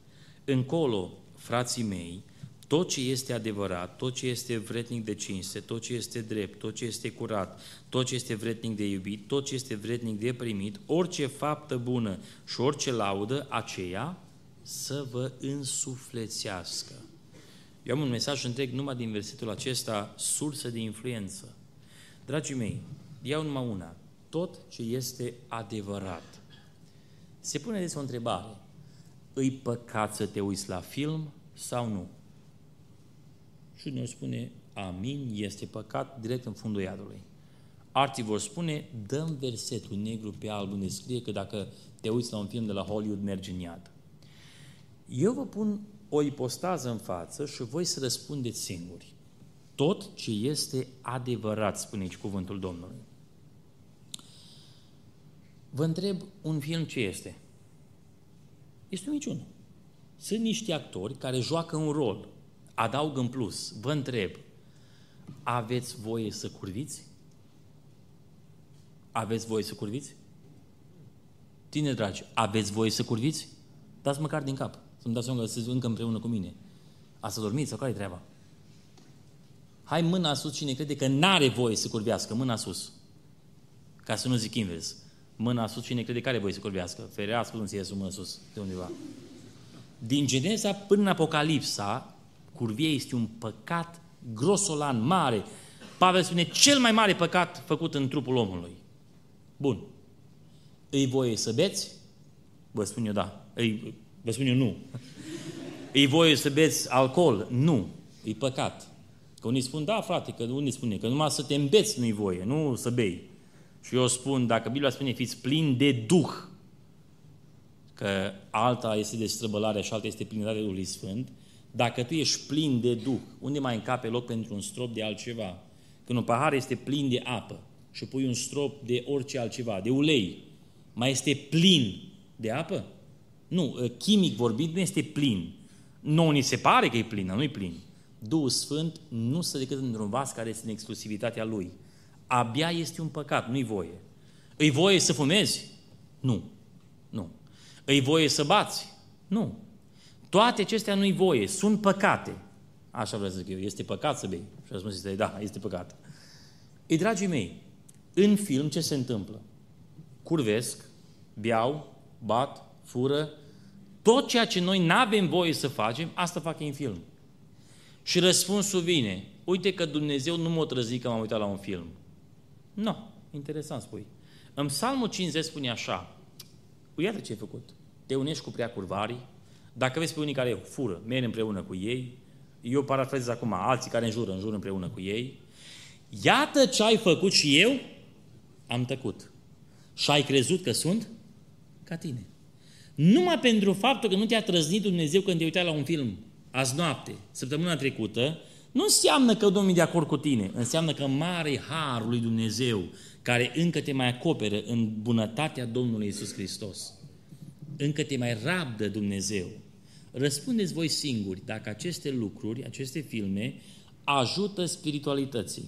Încolo, frații mei, tot ce este adevărat, tot ce este vretnic de cinste, tot ce este drept, tot ce este curat, tot ce este vretnic de iubit, tot ce este vretnic de primit, orice faptă bună și orice laudă, aceea să vă însuflețească. Eu am un mesaj întreg numai din versetul acesta, sursă de influență. Dragii mei, iau numai una. Tot ce este adevărat. Se pune des o întrebare. Îi păcat să te uiți la film sau nu? Și ne spune, amin, este păcat, direct în fundul iadului. Artii vor spune, dăm versetul negru pe alb unde scrie că dacă te uiți la un film de la Hollywood, mergi în iad. Eu vă pun o ipostază în față și voi să răspundeți singuri. Tot ce este adevărat, spune aici cuvântul Domnului. Vă întreb, un film ce este? Este o minciună. Sunt niște actori care joacă un rol adaug în plus, vă întreb, aveți voie să curviți? Aveți voie să curviți? Tine dragi, aveți voie să curviți? Dați măcar din cap, să-mi dați seama că sunteți încă împreună cu mine. A să dormiți sau care treaba? Hai mâna sus cine crede că n-are voie să curvească, mâna sus. Ca să nu zic invers. Mâna sus cine crede că are voie să curvească. Ferească nu se mâna sus de undeva. Din Geneza până în Apocalipsa, curvie este un păcat grosolan, mare. Pavel spune, cel mai mare păcat făcut în trupul omului. Bun. Îi voie să beți? Vă spun eu da. Îi, vă spun eu nu. Îi voie să beți alcool? Nu. E păcat. Că unii spun, da frate, că unii spune că numai să te îmbeți nu-i voie, nu să bei. Și eu spun, dacă Biblia spune fiți plini de Duh, că alta este de străbălare și alta este plinătatea Duhului Sfânt, dacă tu ești plin de Duh, unde mai încape loc pentru un strop de altceva? Când un pahar este plin de apă și pui un strop de orice altceva, de ulei, mai este plin de apă? Nu, ă, chimic vorbind, nu este plin. Nu, ni se pare că e plin, nu e plin. Duhul Sfânt nu se decât într-un vas care este în exclusivitatea Lui. Abia este un păcat, nu-i voie. Îi voie să fumezi? Nu. Nu. Îi voie să bați? Nu. Toate acestea nu-i voie, sunt păcate. Așa vreau să zic eu, este păcat să bei. Și a spus, da, este păcat. Ei, dragii mei, în film ce se întâmplă? Curvesc, beau, bat, fură, tot ceea ce noi nu avem voie să facem, asta fac în film. Și răspunsul vine, uite că Dumnezeu nu m-a trăzit că m-am uitat la un film. Nu, no, interesant spui. În Psalmul 50 spune așa, uite ce ai făcut. Te unești cu prea curvarii, dacă vezi pe unii care fură, merg împreună cu ei, eu parafrazez acum, alții care înjură, înjură împreună cu ei, iată ce ai făcut și eu am tăcut. Și ai crezut că sunt ca tine. Numai pentru faptul că nu te-a trăznit Dumnezeu când te uitai la un film azi noapte, săptămâna trecută, nu înseamnă că Domnul e de acord cu tine, înseamnă că mare harul lui Dumnezeu care încă te mai acoperă în bunătatea Domnului Isus Hristos. Încă te mai rabdă Dumnezeu. Răspundeți voi singuri dacă aceste lucruri, aceste filme, ajută spiritualității.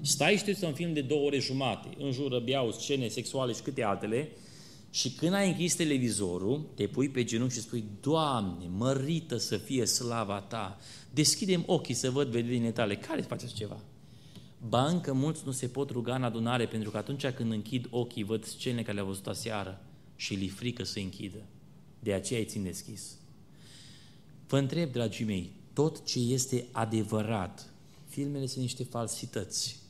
Stai și te un film de două ore jumate, înjură, biau, scene sexuale și câte altele, și când ai închis televizorul, te pui pe genunchi și spui, Doamne, mărită să fie slava Ta, deschidem ochii să văd vederile tale. Care faceți ceva? Ba încă mulți nu se pot ruga în adunare, pentru că atunci când închid ochii, văd scene care le-au văzut aseară și li frică să închidă. De aceea îi țin deschis. Vă întreb, dragii mei, tot ce este adevărat, filmele sunt niște falsități.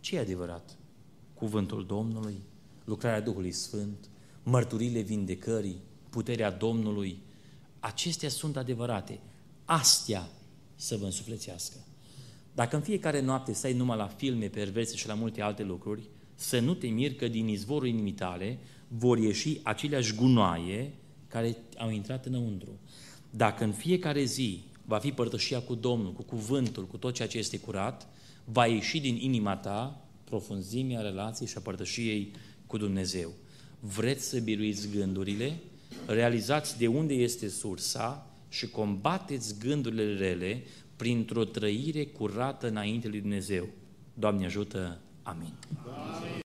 Ce e adevărat? Cuvântul Domnului, lucrarea Duhului Sfânt, mărturile vindecării, puterea Domnului, acestea sunt adevărate. Astea să vă însuflețească. Dacă în fiecare noapte stai numai la filme perverse și la multe alte lucruri, să nu te miri că din izvorul inimii tale vor ieși aceleași gunoaie care au intrat înăuntru. Dacă în fiecare zi va fi părtășia cu Domnul, cu cuvântul, cu tot ceea ce este curat, va ieși din inima ta profunzimea relației și a părtășiei cu Dumnezeu. Vreți să biruiți gândurile? Realizați de unde este sursa și combateți gândurile rele printr-o trăire curată înainte lui Dumnezeu. Doamne ajută! Amin. Amin.